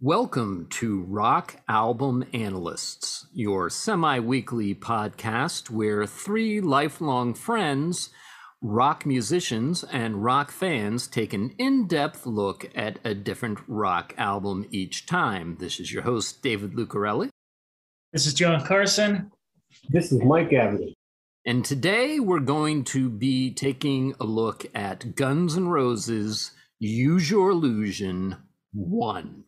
Welcome to Rock Album Analysts, your semi weekly podcast where three lifelong friends, rock musicians, and rock fans take an in depth look at a different rock album each time. This is your host, David Lucarelli. This is John Carson. This is Mike Avenue. And today we're going to be taking a look at Guns N' Roses' Use Your Illusion 1.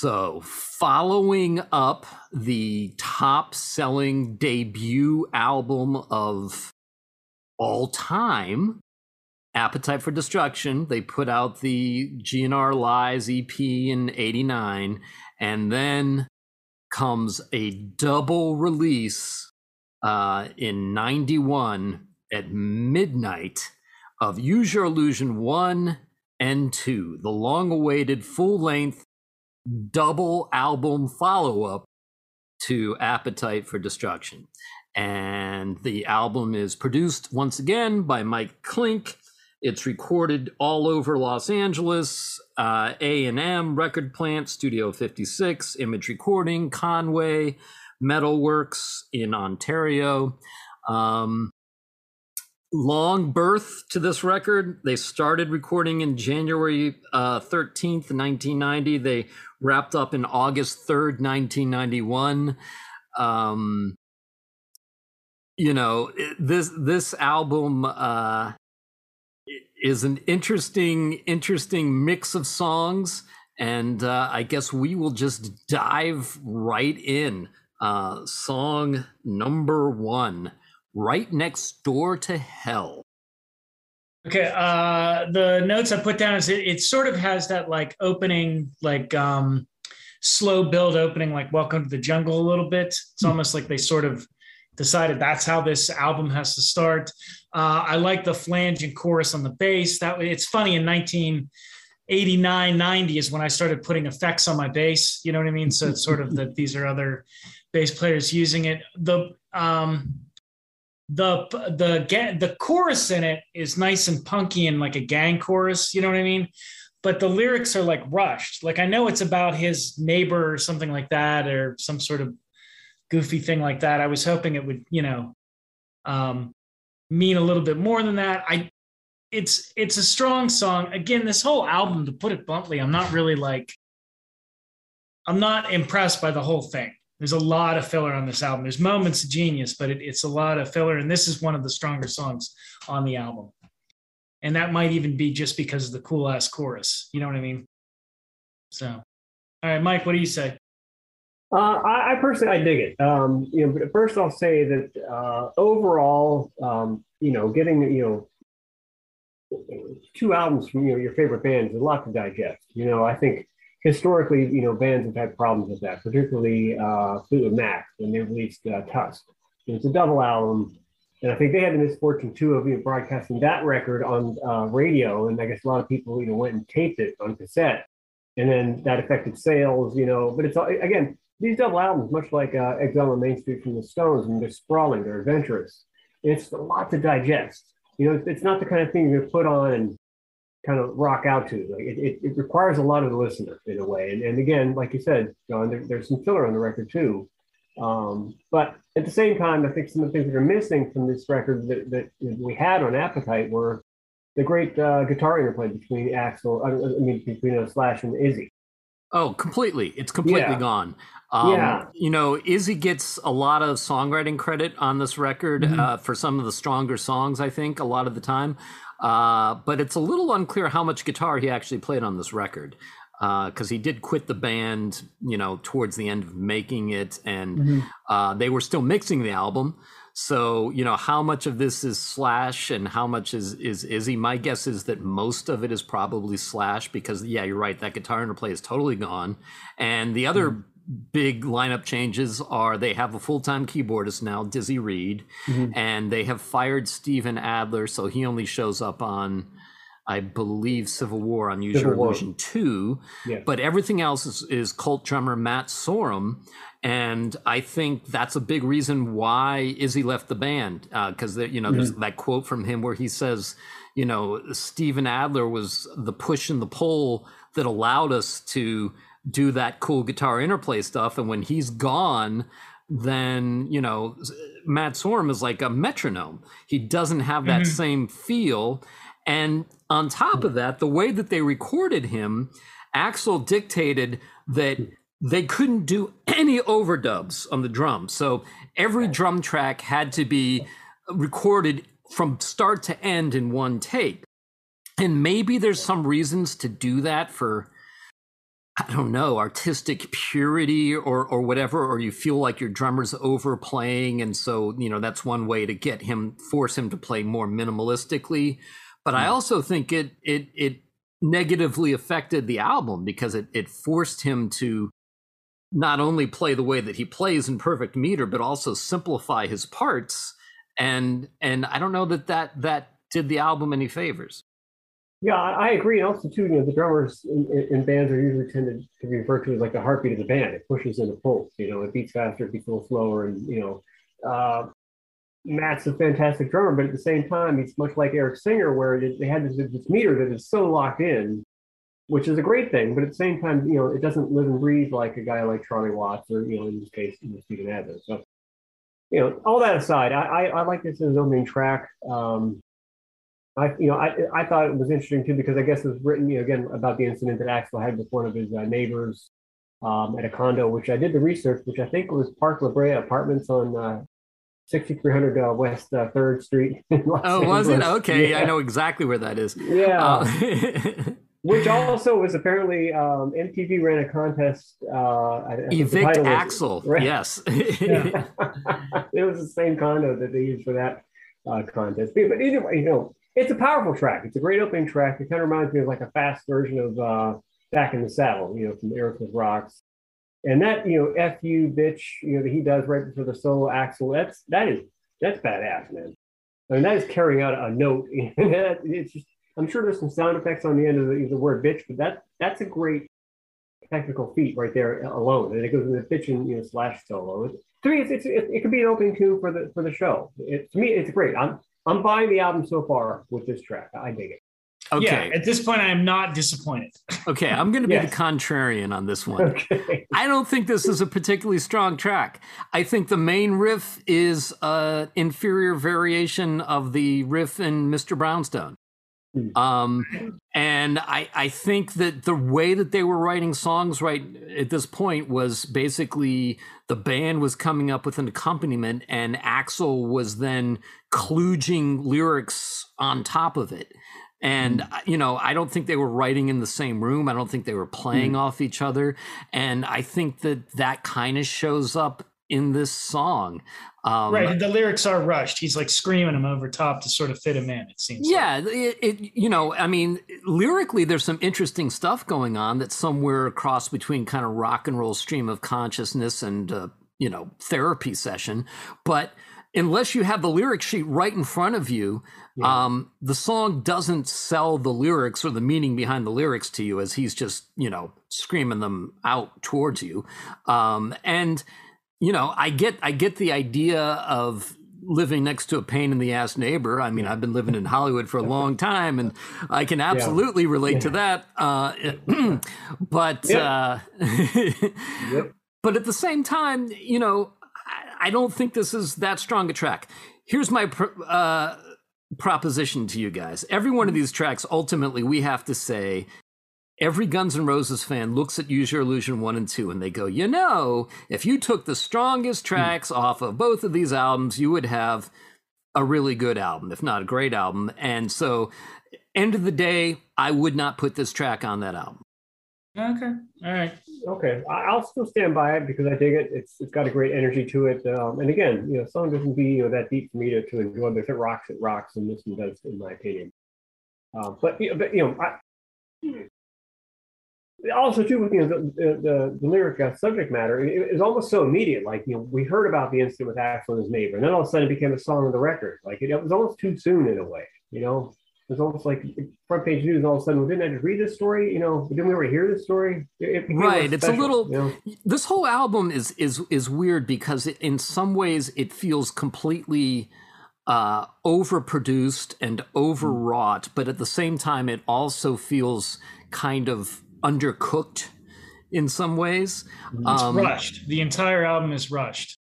So, following up the top selling debut album of all time, Appetite for Destruction, they put out the GNR Lies EP in 89, and then comes a double release uh, in 91 at midnight of Use Your Illusion 1 and 2, the long awaited full length double album follow up to Appetite for Destruction. And the album is produced once again by Mike Clink. It's recorded all over Los Angeles, uh, A&M Record Plant, Studio 56, Image Recording, Conway, Metalworks in Ontario. Um, long birth to this record. They started recording in January uh, 13th, 1990. They wrapped up in August 3rd, 1991. Um, you know, this this album uh, is an interesting interesting mix of songs and uh, I guess we will just dive right in. Uh, song number one right next door to hell. Okay, uh, the notes I put down is it, it sort of has that like opening, like um, slow build opening, like Welcome to the Jungle a little bit. It's hmm. almost like they sort of decided that's how this album has to start. Uh, I like the flange and chorus on the bass. That it's funny in 1989, 90 is when I started putting effects on my bass. You know what I mean? So it's sort of that these are other bass players using it. The um, the the the chorus in it is nice and punky and like a gang chorus you know what i mean? But the lyrics are like rushed. Like i know it's about his neighbor or something like that or some sort of goofy thing like that. I was hoping it would you know um, mean a little bit more than that. I it's it's a strong song. Again this whole album to put it bluntly i'm not really like i'm not impressed by the whole thing there's a lot of filler on this album. There's moments of genius, but it, it's a lot of filler. And this is one of the stronger songs on the album. And that might even be just because of the cool ass chorus. You know what I mean? So, all right, Mike, what do you say? Uh, I, I, personally, I dig it. Um, you know, but first I'll say that uh, overall, um, you know, getting you know two albums from you know your favorite bands is a lot to digest. You know, I think historically, you know, bands have had problems with that, particularly uh, Fleetwood Mac when they released uh, Tusk. it's a double album, and I think they had the misfortune too of you know, broadcasting that record on uh, radio, and I guess a lot of people you know went and taped it on cassette, and then that affected sales, you know. But it's all again these double albums, much like uh, Exile on Main Street from the Stones, and they're sprawling, they're adventurous. It's a lot to digest. You know, it's not the kind of thing you put on and kind of rock out to. Like it, it, it, requires a lot of the listener in a way. And, and again, like you said, John, there, there's some filler on the record too. Um, but at the same time, I think some of the things that are missing from this record that, that we had on Appetite were the great uh, guitar interplay between Axl, I mean, between uh, Slash and Izzy. Oh, completely. It's completely yeah. gone. Um, yeah. You know, Izzy gets a lot of songwriting credit on this record mm-hmm. uh, for some of the stronger songs, I think, a lot of the time. Uh, but it's a little unclear how much guitar he actually played on this record because uh, he did quit the band, you know, towards the end of making it, and mm-hmm. uh, they were still mixing the album. So, you know, how much of this is Slash and how much is is Izzy? My guess is that most of it is probably Slash because, yeah, you're right, that guitar interplay is totally gone, and the other mm-hmm big lineup changes are they have a full-time keyboardist now, Dizzy Reed, mm-hmm. and they have fired Steven Adler, so he only shows up on I believe Civil War on Your Illusion 2. Yeah. But everything else is, is cult drummer Matt Sorum. And I think that's a big reason why Izzy left the band. Because, uh, you know, mm-hmm. there's that quote from him where he says, you know, Steven Adler was the push and the pull that allowed us to do that cool guitar interplay stuff. And when he's gone, then you know Matt Sorum is like a metronome. He doesn't have that mm-hmm. same feel. And on top of that, the way that they recorded him, Axl dictated that they couldn't do any overdubs on the drums. So every drum track had to be recorded from start to end in one take. And maybe there's some reasons to do that for I don't know, artistic purity or or whatever, or you feel like your drummer's overplaying, and so you know that's one way to get him, force him to play more minimalistically. But mm. I hmm. also think it it it negatively affected the album because it it forced him to not only play the way that he plays in perfect meter, but also simplify his parts. And and I don't know that that that did the album any favors. Yeah, I agree. Also, too, you know, the drummers in, in, bands are usually tended to be referred to as like the heartbeat of the band. It pushes and it pulls. You know, it beats faster, it beats a little slower, and you know, uh, Matt's a fantastic drummer, but at the same time, he's much like Eric Singer, where they had this, this meter that is so locked in which is a great thing. But at the same time, you know, it doesn't live and breathe like a guy like Charlie Watts or, you know, in this case, you know, Steven Adler. So, you know, all that aside, I, I, I like this as opening track. Um, I, you know, I, I thought it was interesting too because I guess it was written, you know, again about the incident that Axl had with one of his uh, neighbors um, at a condo, which I did the research, which I think was Park La Brea Apartments on uh, 6300 uh, West uh, Third Street. oh, Angeles. was it? Okay, yeah. I know exactly where that is. Yeah. Uh, which also was apparently um, MTV ran a contest. Uh, Evict Axl. Right? Yes. it was the same condo that they used for that uh, contest. But either way, you know, it's a powerful track. It's a great opening track. It kind of reminds me of like a fast version of uh, Back in the Saddle, you know, from Aerosmith Rocks. And that, you know, F you bitch, you know, that he does right before the solo Axl, that's that is that's badass, man. I mean, that is carrying out a note. it's just I'm sure there's some sound effects on the end of the, the word bitch, but that that's a great technical feat right there alone. And it goes into the bitch and you know slash solo. It, to me, it's, it's, it, it could be an opening tune for the for the show. It, to me, it's great. I'm I'm buying the album so far with this track. I dig it. Okay. Yeah, at this point, I am not disappointed. Okay, I'm going to be yes. the contrarian on this one. Okay. I don't think this is a particularly strong track. I think the main riff is an inferior variation of the riff in Mr. Brownstone. Hmm. Um, and I, I think that the way that they were writing songs right at this point was basically the band was coming up with an accompaniment and Axl was then kludging lyrics on top of it. And, mm. you know, I don't think they were writing in the same room. I don't think they were playing mm. off each other. And I think that that kind of shows up in this song. Um, right, the lyrics are rushed. He's like screaming them over top to sort of fit him in. It seems. Yeah, like. it, it, You know, I mean, lyrically, there's some interesting stuff going on that's somewhere across between kind of rock and roll stream of consciousness and uh, you know therapy session, but unless you have the lyric sheet right in front of you, yeah. um, the song doesn't sell the lyrics or the meaning behind the lyrics to you as he's just, you know, screaming them out towards you. Um, and you know, I get I get the idea of living next to a pain in the ass neighbor. I mean, I've been living in Hollywood for a long time, and I can absolutely yeah. relate yeah. to that. Uh, but uh, yep. but at the same time, you know, I, I, don't think this is that strong a track. Here's my pr- uh, proposition to you guys. Every one of these tracks, ultimately, we have to say every Guns N' Roses fan looks at Use Your Illusion 1 and 2 and they go, you know, if you took the strongest hmm. tracks mm. off of both of these albums, you would have a really good album, if not a great album. And so, end of the day, I would not put this track on that album. Okay. All right. Okay. I'll still stand by it because I dig it. It's it's got a great energy to it. Um, and again, you know, song doesn't be you know, that deep for me to, to enjoy, but if it rocks, it rocks, and this one does, in my opinion. Uh, but, you know, but you know, I, also too with you know the the, the lyric uh, subject matter it, was almost so immediate like you know we heard about the incident with Axl and his neighbor and then all of a sudden it became a song of the record. Like it, it was almost too soon in a way you know? It was almost like front page news all of a sudden well, didn't I just read this story? You know didn't we already hear this story? It, right it's a little you know? this whole album is is is weird because it, in some ways it feels completely uh, overproduced and overwrought, but at the same time, it also feels kind of undercooked in some ways. It's um, rushed. The entire album is rushed.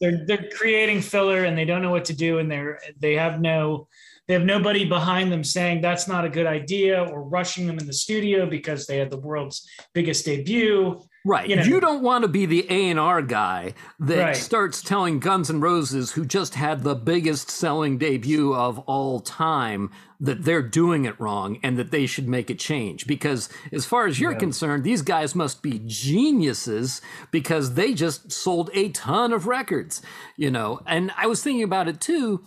They're they're creating filler and they don't know what to do and they're they have no they have nobody behind them saying that's not a good idea or rushing them in the studio because they had the world's biggest debut. Right. You, know. you don't want to be the A&R guy that right. starts telling Guns N' Roses who just had the biggest selling debut of all time that they're doing it wrong and that they should make a change because as far as you're yeah. concerned these guys must be geniuses because they just sold a ton of records, you know. And I was thinking about it too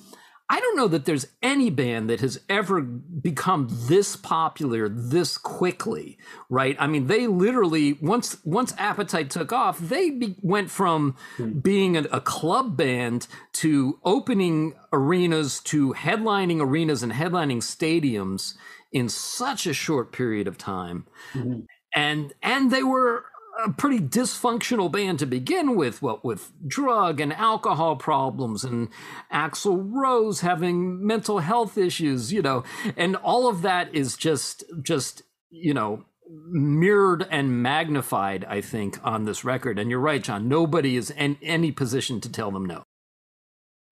I don't know that there's any band that has ever become this popular this quickly, right? I mean, they literally once once Appetite took off, they be, went from hmm. being a, a, club band to opening arenas to headlining arenas and headlining stadiums in such a short period of time. Mm-hmm. And and they were a pretty dysfunctional band to begin with, what with drug and alcohol problems and Axl Rose having mental health issues, you know, and all of that is just just, you know, mirrored and magnified, I think, on this record. And you're right, John. Nobody is in any position to tell them no.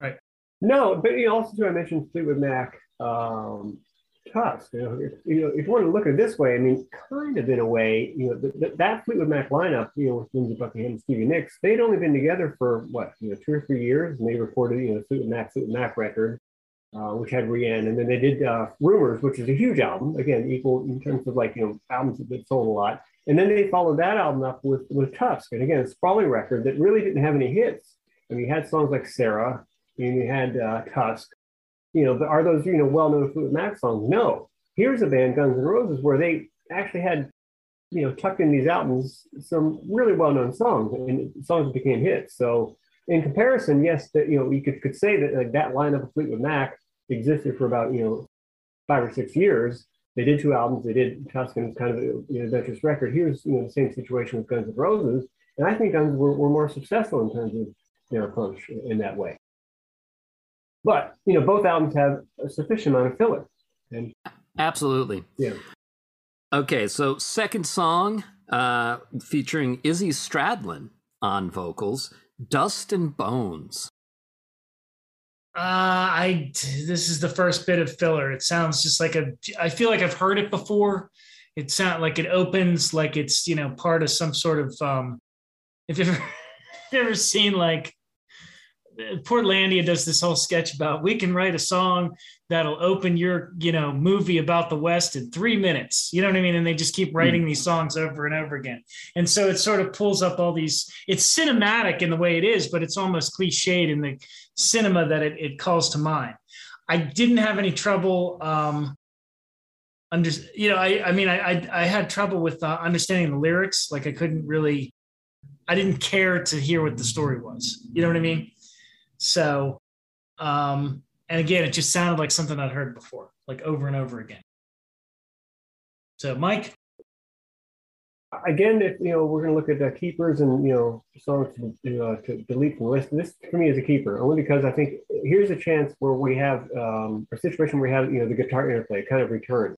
Right. No, but you know, also too, I mentioned Fleetwood Mac. Um, Tusk. You know, if, you know, if you want to look at it this way, I mean, kind of in a way, you know, the, the, that Fleetwood Mac lineup, you know, with Lindsey Buckingham and Stevie Nicks, they'd only been together for what, you know, two or three years, and they recorded, you know, Fleetwood Mac, Fleetwood Mac record, uh, which had Rhiannon, and then they did uh, Rumors, which is a huge album, again, equal in terms of like, you know, albums that sold a lot. And then they followed that album up with, with Tusk, and again, a sprawling record that really didn't have any hits. I mean, you had songs like Sara, and you had uh, Tusk, you know, are those, you know, well-known Fleetwood Mac songs? No. Here's a band, Guns N' Roses, where they actually had, you know, tucked in these albums some really well-known songs and songs that became hits. So in comparison, yes, that you know, you could, could say that like that lineup of Fleetwood Mac existed for about, you know, five or six years. They did two albums. They did Tuscan's kind of adventurous record. Here's you know the same situation with Guns N' Roses, and I think Guns were, were more successful in terms of their approach in that way. But you know, both albums have a sufficient amount of filler, and Absolutely. Yeah. Okay, so second song uh, featuring Izzy Stradlin on vocals, Dust and Bones. Uh, I this is the first bit of filler. It sounds just like a. I feel like I've heard it before. It sounds like it opens like it's you know part of some sort of. um If you've ever, if you've ever seen like Portlandia does this whole sketch about we can write a song that'll open your you know movie about the West in three minutes. You know what I mean? And they just keep writing mm. these songs over and over again. And so it sort of pulls up all these. It's cinematic in the way it is, but it's almost cliched in the cinema that it, it calls to mind. I didn't have any trouble. Um, under you know, I I mean, I I, I had trouble with uh, understanding the lyrics. Like I couldn't really. I didn't care to hear what the story was. You know what I mean? So, um, and again, it just sounded like something I'd heard before, like over and over again. So, Mike. Again, if you know, we're going to look at the keepers and you know songs to, uh, to delete from the list. This for me is a keeper only because I think here's a chance where we have um, a situation where we have you know the guitar interplay kind of return.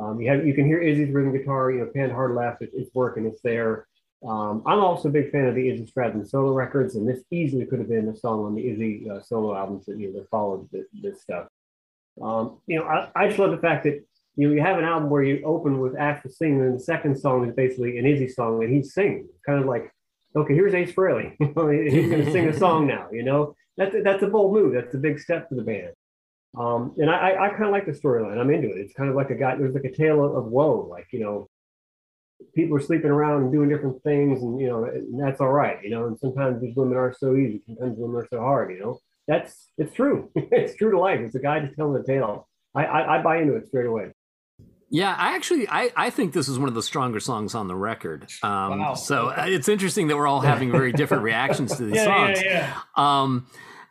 Um, you have you can hear Izzy's rhythm guitar, you know, pan hard left, it, it's working, it's there. Um, I'm also a big fan of the Izzy Stradlin solo records, and this easily could have been a song on the Izzy uh, solo albums that that followed this, this stuff. Um, you know, I, I, just love the fact that you know you have an album where you open with Axl singing, and the second song is basically an Izzy song, and he's singing. kind of like, okay, here's Ace Frehley. he's going to sing a song now. You know, that's that's a bold move. That's a big step for the band. Um, and I, I, I kind of like the storyline. I'm into it. It's kind of like a guy. There's like a tale of woe. Like you know, people are sleeping around and doing different things, and you know, and that's all right, you know. And sometimes these women are so easy, sometimes women are so hard, you know. That's it's true. it's true to life. It's a guy just telling the tale. I, I, I buy into it straight away. Yeah, I actually I, I think this is one of the stronger songs on the record. Um, wow. So uh, it's interesting that we're all having very different reactions to these yeah, songs. Yeah, yeah. Um,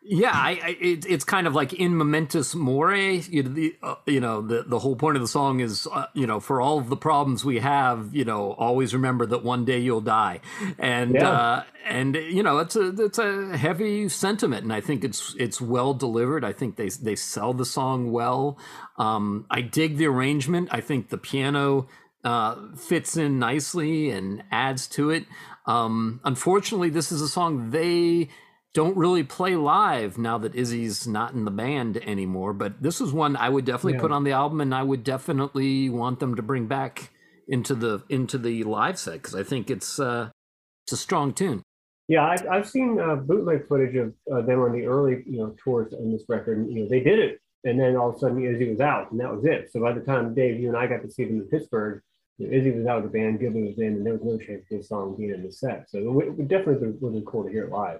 yeah, I, I it, it's kind of like in Memento Mori. You know, the, uh, you know the the whole point of the song is uh, you know for all of the problems we have, you know, always remember that one day you'll die, and yeah. uh, and you know it's a it's a heavy sentiment, and I think it's it's well delivered. I think they they sell the song well. Um, I dig the arrangement. I think the piano uh, fits in nicely and adds to it. Um, unfortunately, this is a song they don't really play live now that Izzy's not in the band anymore. But this is one I would definitely Yeah. put on the album, and I would definitely want them to bring back into the into the live set because I think it's uh, it's a strong tune. Yeah, I've, I've seen uh, bootleg footage of uh, them on the early, you know, tours on this record. And, you know, they did it, and then all of a sudden Izzy was out, and that was it. So by the time Dave, you and I got to see them in Pittsburgh, you know, Izzy was out of the band, Gilby was in, and there was no chance of this song being in the set. So it would, it definitely would have been cool to hear it live.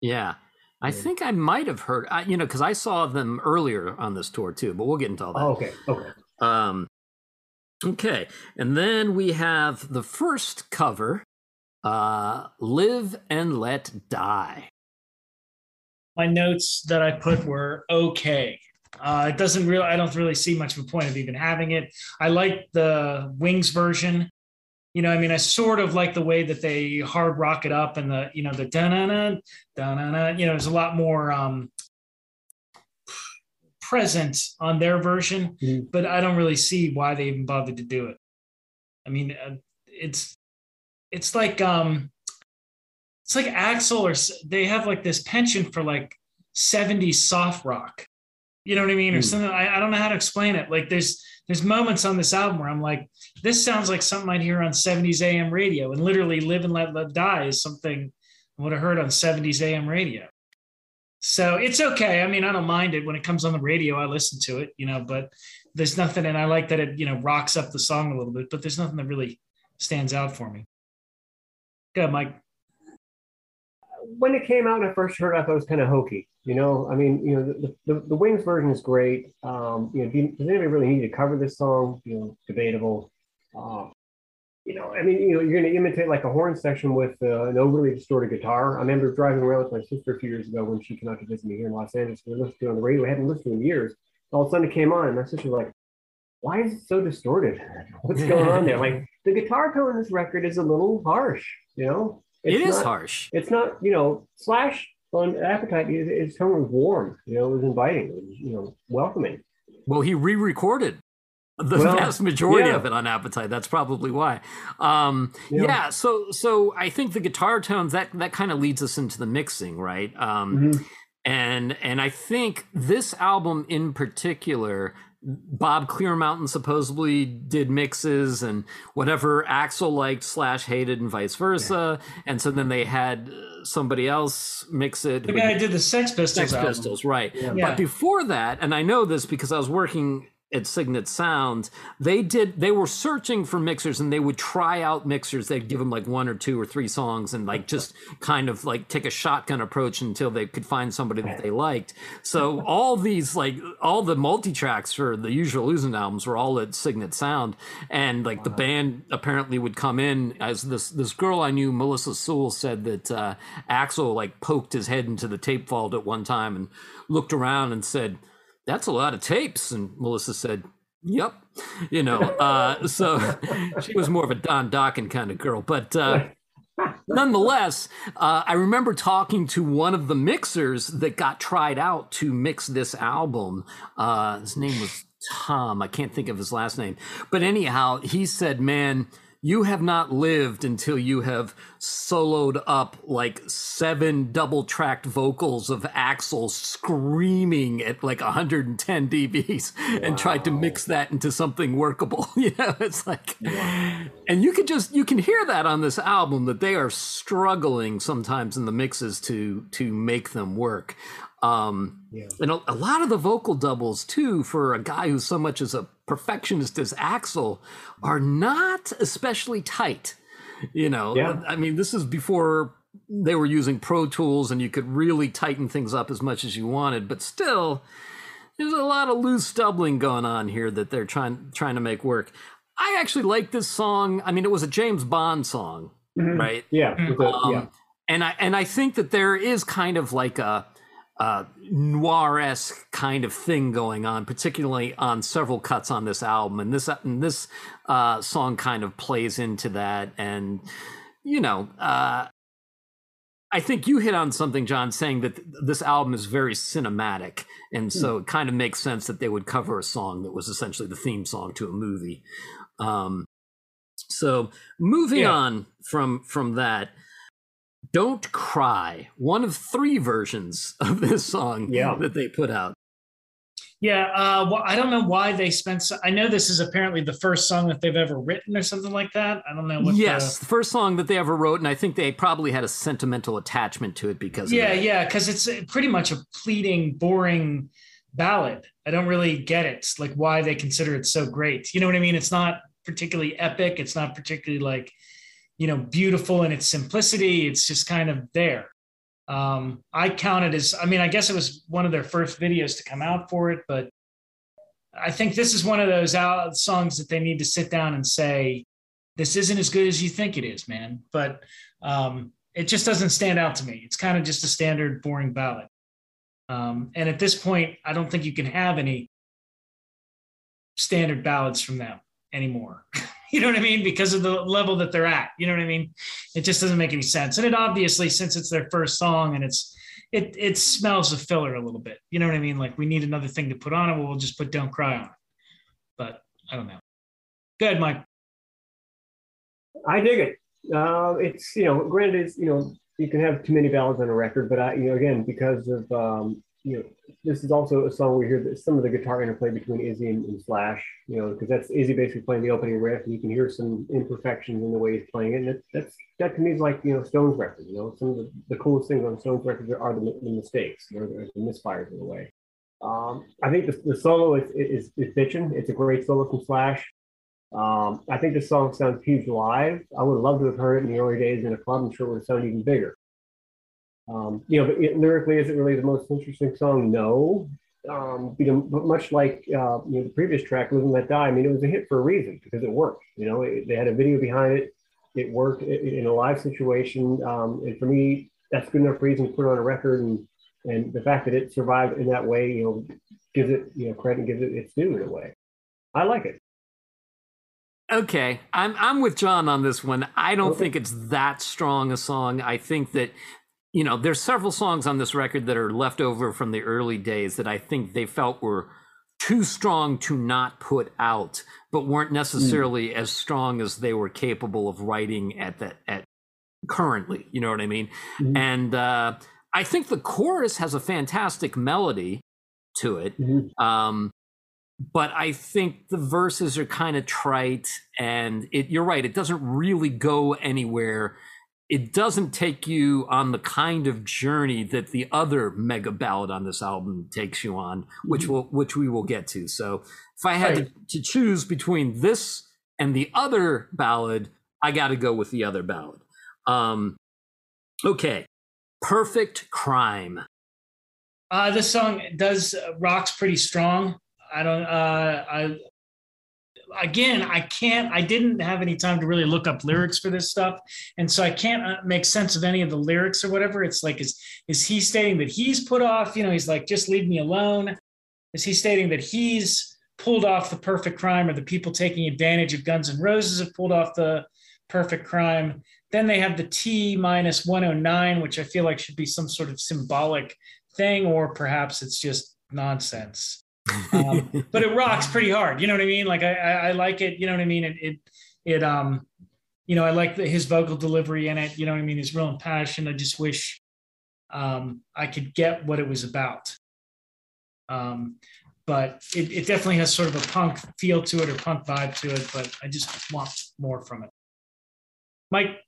Yeah. I Yeah. think I might have heard, I, you know, because I saw them earlier on this tour too, but we'll get into all that. Oh, okay, okay. Um, okay, and then we have the first cover, uh, "Live and Let Die." My notes that I put were okay. Uh, it doesn't really, I don't really see much of a point of even having it. I like the Wings version. You know, I mean, I sort of like the way that they hard rock it up and the, you know, the da na na da na na. You know, there's a lot more um, present on their version, Mhm. but I don't really see why they even bothered to do it. I mean, uh, it's it's like um, it's like Axl or they have like this penchant for like 70s soft rock. You know what I mean? Or Hmm. something. I, I don't know how to explain it. Like there's there's moments on this album where I'm like, this sounds like something I'd hear on 70s AM radio, and literally "Live and Let Let Die" is something I would have heard on 70s AM radio. So it's okay. I mean, I don't mind it when it comes on the radio. I listen to it, you know. But there's nothing, and I like that it you know rocks up the song a little bit. But there's nothing that really stands out for me. Go Mike. when it came out and I first heard it, I thought it was kind of hokey. You know, I mean, you know, the, the, the Wings version is great. Um, you know, do, does anybody really need to cover this song? You know, debatable. Uh, you know, I mean, you know, you're going to imitate like a horn section with uh, an overly distorted guitar. I remember driving around with my sister a few years ago when she came out to visit me here in Los Angeles. We listened to it on the radio. We hadn't listened to it in years. All of a sudden it came on, and my sister was like, why is it so distorted? What's going on there? Like, the guitar tone in this record is a little harsh, you know? It's It's not- harsh. it's not, you know, Slash on Appetite, his, his tone was warm, you know, it was inviting, it was, you know, welcoming. Well, he re-recorded the Well, vast majority yeah. of it on Appetite. That's probably why. Um, yeah. Yeah. So, so I think the guitar tones that that kind of leads us into the mixing, right? Um, Mhm. and and I think this album in particular, Bob Clearmountain supposedly did mixes and whatever Axl liked slash hated and vice versa, and so then they had somebody else mix it. The guy did the Sex Pistols. Sex album. Pistols, right? Yeah. Yeah. But before that, and I know this because I was working at Signet Sound, they did they were searching for mixers and they would try out mixers. They'd give them like one or two or three songs and like just kind of like take a shotgun approach until they could find somebody that they liked. So all these like all the multi tracks for the Use Your Illusion albums were all at Signet Sound, and like the band apparently would come in as this this girl I knew, Melissa Sewell, said that uh, Axl like poked his head into the tape vault at one time and looked around and said, "That's a lot of tapes." And Melissa said, "Yep," you know. Uh, so she was more of a Don Dokken kind of girl, but. Uh, Nonetheless, uh, I remember talking to one of the mixers that got tried out to mix this album. Uh, his name was Tom. I can't think of his last name. But anyhow, he said, Man, you have not lived until you have soloed up like seven double tracked vocals of Axl screaming at like 110 dBs and tried to mix that into something workable. you know, it's like, and you could just, you can hear that on this album that they are struggling sometimes in the mixes to, to make them work. Um, Yeah. and a, a lot of the vocal doubles too for a guy who's so much as a perfectionist as Axl are not especially tight. You know, Yeah. I mean, this is before they were using Pro Tools and you could really tighten things up as much as you wanted, but still, there's a lot of loose doubling going on here that they're trying trying to make work. I actually like this song. I mean, it was a James Bond song, Mhm. right? Yeah, Um, yeah. And I and I think that there is kind of like a, a noir esque kind of thing going on, particularly on several cuts on this album. And this and this uh, song kind of plays into that. And you know, uh, I think you hit on something, John, saying that th- this album is very cinematic, and so it kind of makes sense that they would cover a song that was essentially the theme song to a movie. Um, So moving yeah. on from from that, "Don't Cry," one of three versions of this song yeah. that they put out. Yeah, uh, well, I don't know why they spent. So, I know this is apparently the first song that they've ever written or something like that. I don't know. what Yes, the, the first song that they ever wrote, and I think they probably had a sentimental attachment to it because. Yeah, yeah, because it's pretty much a pleading, boring ballad. I don't really get it, like why they consider it so great. You know what I mean? It's not particularly epic. It's not particularly like, you know, beautiful in its simplicity. It's just kind of there. Um, I it as, I mean, I guess it was one of their first videos to come out for it, but I think this is one of those out songs that they need to sit down and say, this isn't as good as you think it is, man. But um, it just doesn't stand out to me. It's kind of just a standard boring ballad. Um, and at this point, I don't think you can have any standard ballads from them anymore. you know what I mean? Because of the level that they're at. You know what I mean? It just doesn't make any sense. And it obviously, since it's their first song and it's it it smells of filler a little bit. You know what I mean? Like we need another thing to put on it. Well, just put "Don't Cry" on it. But I don't know. Good, Mike. I dig it. Uh, it's you know, granted, it's you know, you can have too many ballads on a record, but I you know, again, because of um, you know, this is also a song we hear that some of the guitar interplay between Izzy and, and Slash, you know, because that's Izzy basically playing the opening riff, and you can hear some imperfections in the way he's playing it. And it, that's that to me is like you know Stones record. You know, some of the, the coolest things on Stones records are the, the mistakes, or the, the misfires in a way. Um, I think the, the solo is, is, is bitching. It's a great solo from Slash. Um, I think the song sounds huge live. I would love to have heard it in the early days in a club. I'm sure it would sound even bigger. Um, you know, but it, lyrically, is it really the most interesting song? No. Um, you know, but much like uh, you know the previous track, "Live and Let Die," I mean, it was a hit for a reason because it worked. You know, it, they had a video behind it. It worked in a live situation, um, and for me, that's good enough reason to put it on a record. And and the fact that it survived in that way, you know, gives it you know credit and gives it its due in a way. I like it. Okay, I'm I'm with John on this one. I don't okay. think it's that strong a song. I think that you know, there's several songs on this record that are left over from the early days that I think they felt were too strong to not put out, but weren't necessarily mm. as strong as they were capable of writing at that at currently. You know what I mean? Mm. And uh, I think the chorus has a fantastic melody to it. Mm-hmm. Um, but I think the verses are kind of trite, and it, you're right. It doesn't really go anywhere it doesn't take you on the kind of journey that the other mega ballad on this album takes you on, which mm-hmm. will which we will get to. So if I had right. to, to, choose between this and the other ballad, I got to go with the other ballad. Um, okay, perfect crime. Uh, this song does uh, rocks pretty strong. I don't. Uh, I again, I can't, I didn't have any time to really look up lyrics for this stuff. And so I can't uh, make sense of any of the lyrics or whatever. It's like, is, is he stating that he's put off, you know, he's like, just leave me alone? Is he stating that he's pulled off the perfect crime or the people taking advantage of Guns N' Roses have pulled off the perfect crime? Then they have the T minus 109, which I feel like should be some sort of symbolic thing, or perhaps it's just nonsense um, but it rocks pretty hard. You know what I mean? Like I, I, I like it. You know what I mean? It, it, it um, you know, I like the, his vocal delivery in it. You know what I mean? He's real impassioned. I just wish um, I could get what it was about. Um, but it, it definitely has sort of a punk feel to it or punk vibe to it. But I just want more from it. Mike,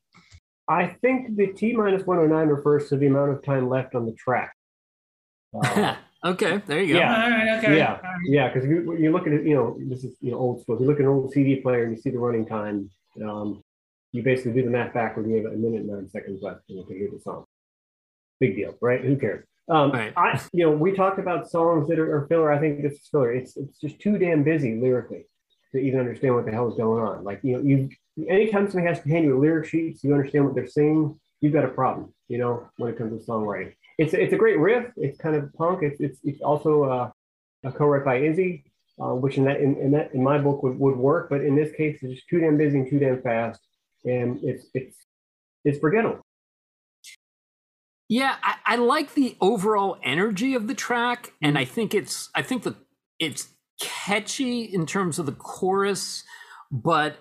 I think the T minus 109 refers to the amount of time left on the track. Uh, Okay, there you go. Yeah, okay. yeah, yeah. Because you, you look at it, you know, this is you know old school. If you look at an old CD player and you see the running time, um, you basically do the math backward. You have a minute and nine seconds left and you can hear the song. Big deal, right? Who cares? Um, right. I, you know, we talked about songs that are, are filler. I think this is filler. It's it's just too damn busy lyrically to even understand what the hell is going on. Like you know, you anytime somebody has to hand you a lyric sheet so you understand what they're saying, you've got a problem. You know, when it comes to songwriting it's it's a great riff. It's kind of punk. It's it's, it's also uh, a co-write by Izzy, uh, which in that in, in, that in my book would, would work. But in this case, it's just too damn busy and too damn fast, and it's it's it's forgettable. Yeah, I, I like the overall energy of the track, and. I think it's I think the it's catchy in terms of the chorus, but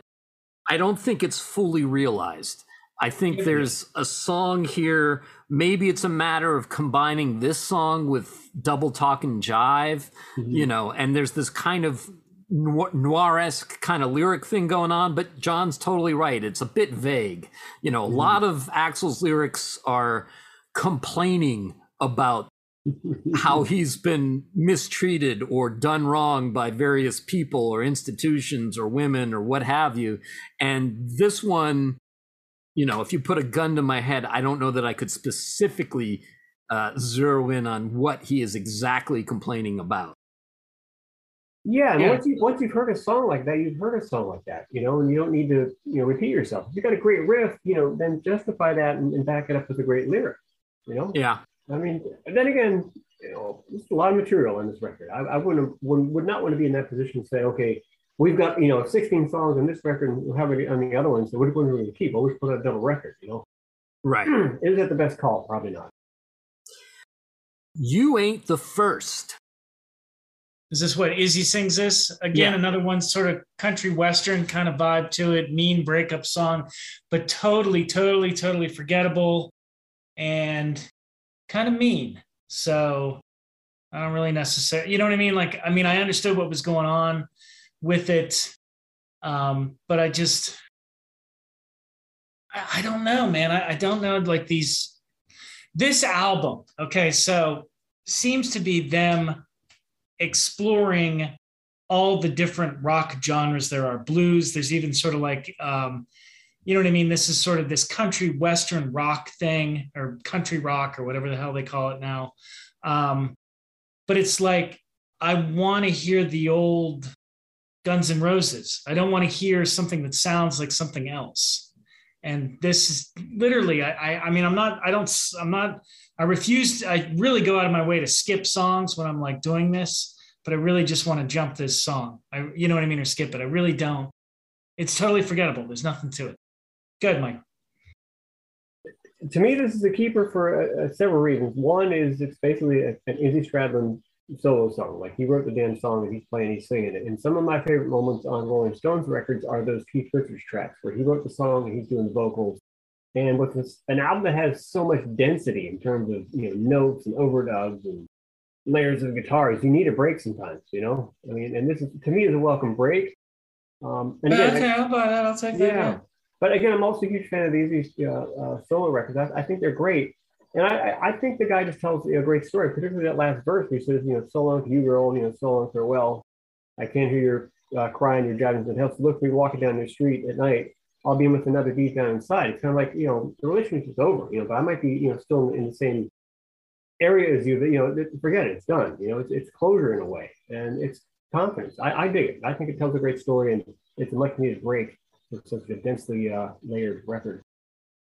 I don't think it's fully realized. I think there's a song here. Maybe it's a matter of combining this song with Double Talkin' Jive, mm-hmm. you know, and there's this kind of noir esque kind of lyric thing going on, but John's totally right. It's a bit vague. You know, a mm-hmm. lot of Axl's lyrics are complaining about how he's been mistreated or done wrong by various people or institutions or women or what have you. And this one, you know, if you put a gun to my head, I don't know that I could specifically uh, zero in on what he is exactly complaining about. Yeah, and yeah. once you once you've heard a song like that, you've heard a song like that, you know, and you don't need to you know repeat yourself. If you got a great riff, you know, then justify that and, and back it up with a great lyric. You know. Yeah. I mean, then again, you know, there's a lot of material on this record. I, I wouldn't would, would not want to be in that position to say, okay, we've got you know 16 songs on this record, and have it on the other ones? So which one are we going to keep? Always put out a double record, you know. Right. Is that the best call? Probably not. You ain't the first. Is this what Izzy sings this? Again, yeah. another one sort of country western kind of vibe to it, mean breakup song, but totally, totally, totally forgettable and kind of mean. So I don't really necessarily, you know what I mean? Like, I mean, I understood what was going on with it. Um, but I just, I, I don't know, man. I, I don't know. Like these, this album, okay, so seems to be them exploring all the different rock genres there are blues there's even sort of like um, you know what I mean? This is sort of this country western rock thing or country rock or whatever the hell they call it now. Um, but it's like I want to hear the old Guns N' Roses. I don't want to hear something that sounds like something else. And this is literally, I, I, I mean, I'm not, I don't, I'm not, I refuse. to, I really go out of my way to skip songs when I'm like doing this, but I really just want to jump this song. I, you know what I mean, or skip it. I really don't. It's totally forgettable. There's nothing to it. Good, Mike. To me, this is a keeper for uh, uh, several reasons. One is it's basically a, an Izzy Stradlin solo song. Like he wrote the damn song and he's playing, he's singing it. And some of my favorite moments on Rolling Stones records are those Keith Richards tracks where he wrote the song and he's doing the vocals. And with this, an album that has so much density in terms of you know notes and overdubs and layers of guitars, you need a break sometimes. You know, I mean, and this is to me is a welcome break. Um, and again, okay, I, I'll buy that. I'll take that. Yeah. But again, I'm also a huge fan of these uh, uh, solo records. I, I, think they're great. And I, I think the guy just tells a great story, particularly that last verse he says, you know, so long to you, girl, you know, so long, farewell. I can't hear your uh, crying, your driving and helps look me walking down the street at night. I'll be with another beat down inside. It's kind of like, you know, the relationship's over, you know, but I might be, you know, still in the same area as you, that, you know, forget it, it's done. You know, it's, it's closure in a way. And it's confidence. I, I dig it. I think it tells a great story and it's a much needed break it's such a densely uh, layered record.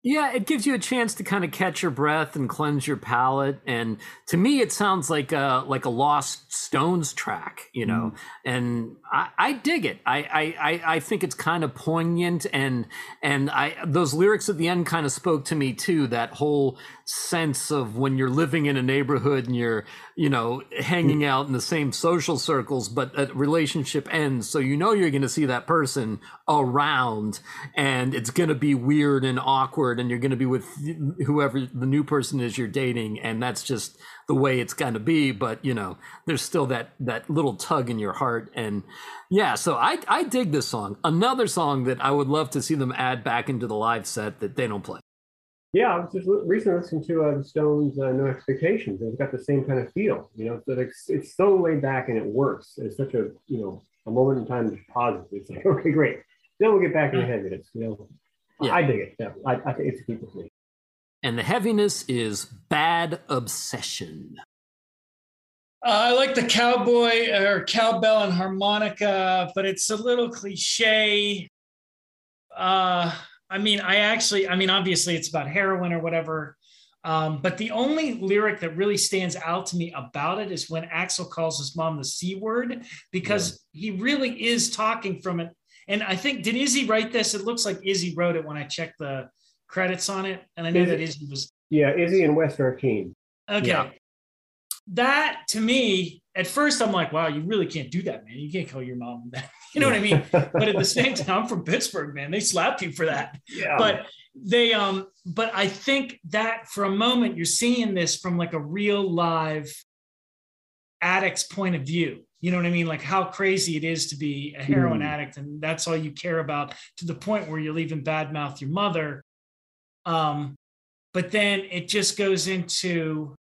Yeah, it gives you a chance to kind of catch your breath and cleanse your palate. And to me, it sounds like a like a Lost Stones track, you know. Mm. And I, I, dig it. I, I I think it's kind of poignant, and and I those lyrics at the end kind of spoke to me too. That whole sense of when you're living in a neighborhood and you're you know hanging out in the same social circles but a relationship ends so you know you're going to see that person around and it's going to be weird and awkward and you're going to be with whoever the new person is you're dating and that's just the way it's going to be but you know there's still that that little tug in your heart and yeah so i i dig this song another song that i would love to see them add back into the live set that they don't play yeah, I was just recently listening to uh, the Stones' uh, "No Expectations." It's got the same kind of feel, you know. So it's, it's so laid back and it works. It's such a you know a moment in time to pause. It's like okay, great. Then we'll get back in the heaviness. You know, yeah. I dig it. Yeah, I, I think it's a keep with me. And the heaviness is "Bad Obsession." Uh, I like the cowboy or cowbell and harmonica, but it's a little cliche. Uh, I mean, I actually, I mean, obviously it's about heroin or whatever. Um, but the only lyric that really stands out to me about it is when Axl calls his mom the C word, because yeah. he really is talking from it. And I think, did Izzy write this? It looks like Izzy wrote it when I checked the credits on it. And I know Izzy, that Izzy was. Yeah, Izzy and West Arkeen. Okay. Yeah. That to me, at first, I'm like, wow, you really can't do that, man. You can't call your mom that. You know what I mean? but at the same time, I'm from Pittsburgh, man. They slapped you for that. Yeah. But they um, but I think that for a moment you're seeing this from like a real live addict's point of view. You know what I mean? Like how crazy it is to be a heroin Mm. addict, and that's all you care about to the point where you'll even badmouth your mother. Um, but then it just goes into,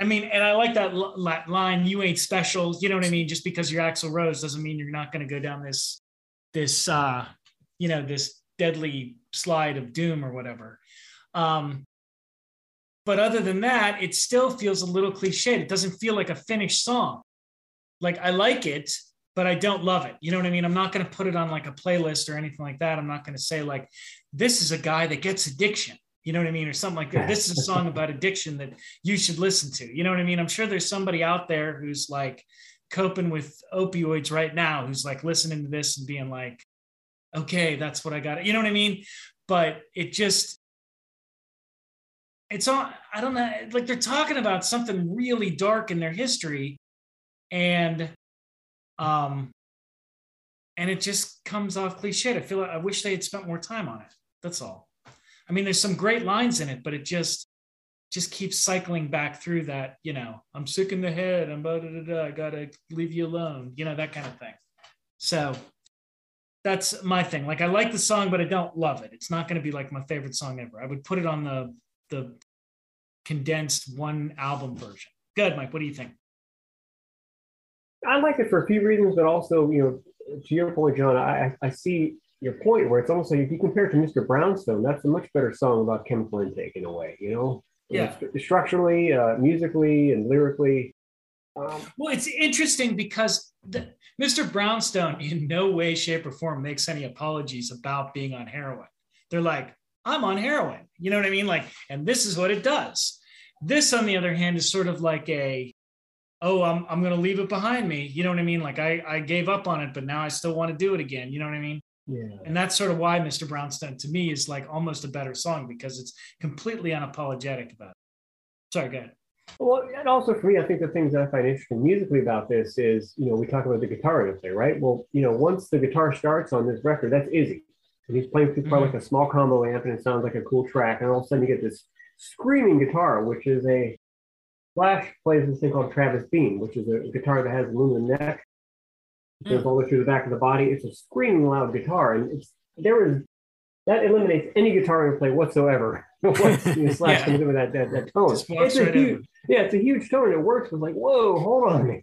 I mean, and I like that li- line, "You ain't special." You know what I mean? Just because you're Axl Rose doesn't mean you're not going to go down this, this, uh, you know, this deadly slide of doom or whatever. Um, but other than that, it still feels a little cliched. It doesn't feel like a finished song. Like I like it, but I don't love it. You know what I mean? I'm not going to put it on like a playlist or anything like that. I'm not going to say like this is a guy that gets addiction. You know what I mean? Or something like that. This is a song about addiction that you should listen to. You know what I mean? I'm sure there's somebody out there who's like coping with opioids right now who's like listening to this and being like, okay, that's what I got. You know what I mean? But it just, it's all, I don't know, like they're talking about something really dark in their history. And, um, and it just comes off cliched. I feel like I wish they had spent more time on it. That's all. I mean, there's some great lines in it, but it just just keeps cycling back through that, you know, I'm sick in the head, I'm blah, da, da, da, I gotta leave you alone, you know, that kind of thing. So that's my thing. Like I like the song, but I don't love it. It's not gonna be like my favorite song ever. I would put it on the the condensed one album version. Good, Mike. What do you think? I like it for a few reasons, but also, you know, to your point, John, I, I see your point where it's almost like if you compare it to Mr. Brownstone, that's a much better song about chemical intake in a way, you know? Yeah. St- Structurally, uh, musically, and lyrically. Um, Well, it's interesting because the, Mr. Brownstone, in no way, shape, or form, makes any apologies about being on heroin. They're like, I'm on heroin. You know what I mean? Like, and this is what it does. This, on the other hand, is sort of like a, oh, I'm, I'm going to leave it behind me. You know what I mean? Like, I, I gave up on it, but now I still want to do it again. You know what I mean? yeah. And that's sort of why Mr. Brownstone, to me, is like almost a better song because it's completely unapologetic about it. Sorry, go ahead. Well, and also for me, I think the things that I find interesting musically about this is, you know, we talk about the guitar interplay, right? Well, you know, once the guitar starts on this record, that's Izzy. And he's playing through probably mm-hmm. like a small combo amp and it sounds like a cool track. And all of a sudden you get this screaming guitar, which is a Slash plays this thing called Travis Bean, which is a guitar that has a aluminum neck. It goes all the way through the back of the body. It's a screaming loud guitar. And it's there is that eliminates any guitar interplay whatsoever. Once you Slash Yeah. comes in with that, that, that tone. It's a right in. huge, yeah, it's a huge tone. It works. It's like, whoa, hold on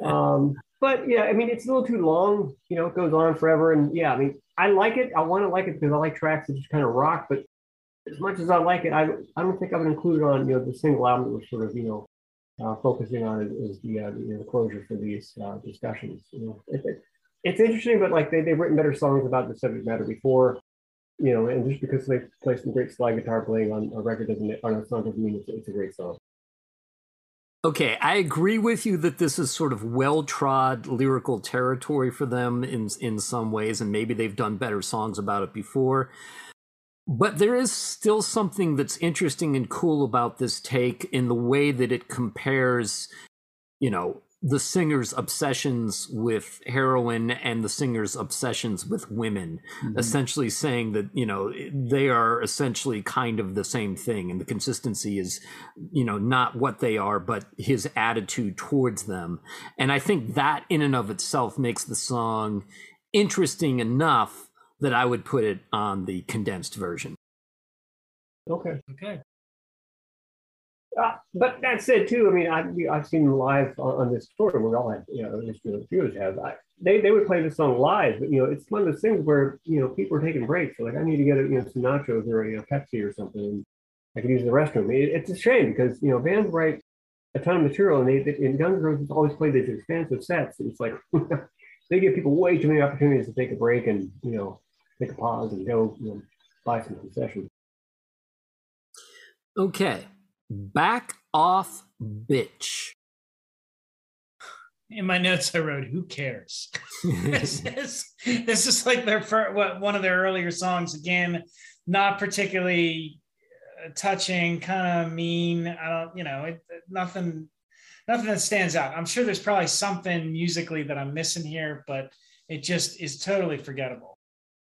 a um, but yeah, I mean, it's a little too long. You know, it goes on forever. And yeah, I mean, I like it. I want to like it because I like tracks that just kind of rock. But as much as I like it, I I don't think I would include it on you know the single album that we're sort of you know uh, focusing on is, is the uh, the, you know, closure for these uh, discussions. You know, it, it, it's interesting, but like they they've written better songs about the subject matter before. You know, and just because they play some great slide guitar playing on a record doesn't on a song doesn't mean it's, it's a great song. Okay, I agree with you that this is sort of well-trod lyrical territory for them in in some ways, and maybe they've done better songs about it before. But there is still something that's interesting and cool about this take in the way that it compares, you know, the singer's obsessions with heroin and the singer's obsessions with women, mm-hmm. essentially saying that, you know, they are essentially kind of the same thing. And the consistency is, you know, not what they are, but his attitude towards them. And I think that in and of itself makes the song interesting enough that I would put it on the condensed version. Okay. Okay. Uh, but that said, too, I mean, I, I've seen them live on, on this tour. We all had, you know, at least you know, a few of us have. I, they, they would play this song live, but, you know, it's one of those things where, you know, people are taking breaks. They're like, I need to get, a, you know, some nachos or a you know, Pepsi or something. And I could use the restroom. It, it's a shame because, you know, bands write a ton of material and they, they in Guns N' Roses always play these expansive sets. It's like, they give people way too many opportunities to take a break and, you know, take a pause and go, you know, buy some concessions. Okay, back off, bitch. In my notes, I wrote, "Who cares?" this is this is like their first, what one of their earlier songs. Again, not particularly uh, touching, kind of mean. I don't, you know, it, nothing, nothing that stands out. I'm sure there's probably something musically that I'm missing here, but it just is totally forgettable.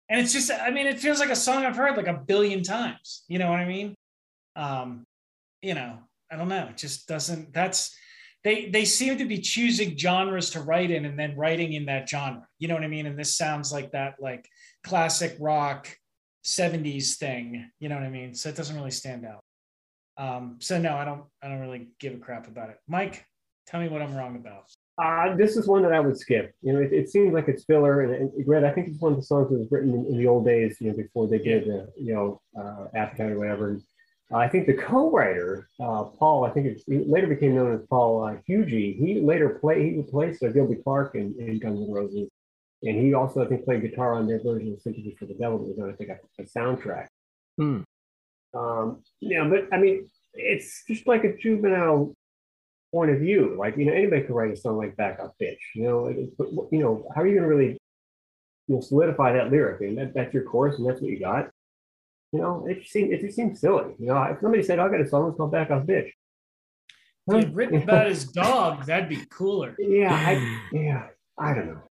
And it's just, I mean, it feels like a song I've heard like a billion times. You know what I mean? Um, you know, I don't know. It just doesn't. That's they they seem to be choosing genres to write in and then writing in that genre. You know what I mean? And this sounds like that like classic rock 70s thing. You know what I mean? So it doesn't really stand out. Um, so no, I don't I don't really give a crap about it. Mike, tell me what I'm wrong about. Uh, this is one that I would skip. You know, it, it seems like it's filler, and, and Greg, I think it's one of the songs that was written in, in the old days, you know, before they did, the, you know, uh, Appetite or whatever. And, uh, I think the co-writer, uh, Paul, I think it later became known as Paul uh, Hugie. He later played, he replaced uh, Gilby Clarke in, in Guns N' Roses, and he also, I think, played guitar on their version of "Sympathy for the Devil" that was on, I think, a, a soundtrack. Hmm. Um, yeah, but I mean, it's just like a juvenile point of view. Like, you know, anybody could write a song like Back Up Bitch. You know, it, but, you know, how are you going to really you know, solidify that lyric? and that, that's your chorus and that's what you got. You know, it just seems, it just seems silly. You know, if somebody said, oh, I got a song, it's called Back Up Bitch. He had written about his dog. That'd be cooler. Yeah, I, yeah, I don't know.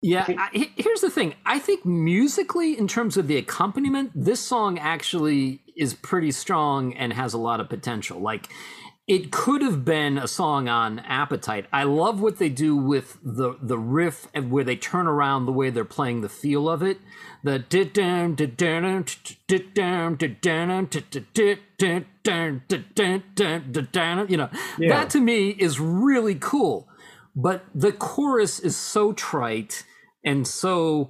Yeah, I, here's the thing. I think musically, in terms of the accompaniment, this song actually is pretty strong and has a lot of potential. Like, it could have been a song on Appetite. I love what they do with the the riff and where they turn around the way they're playing the feel of it. The dit down dit down dit down dit down dit down you know that to me is really cool. But the chorus is so trite and so,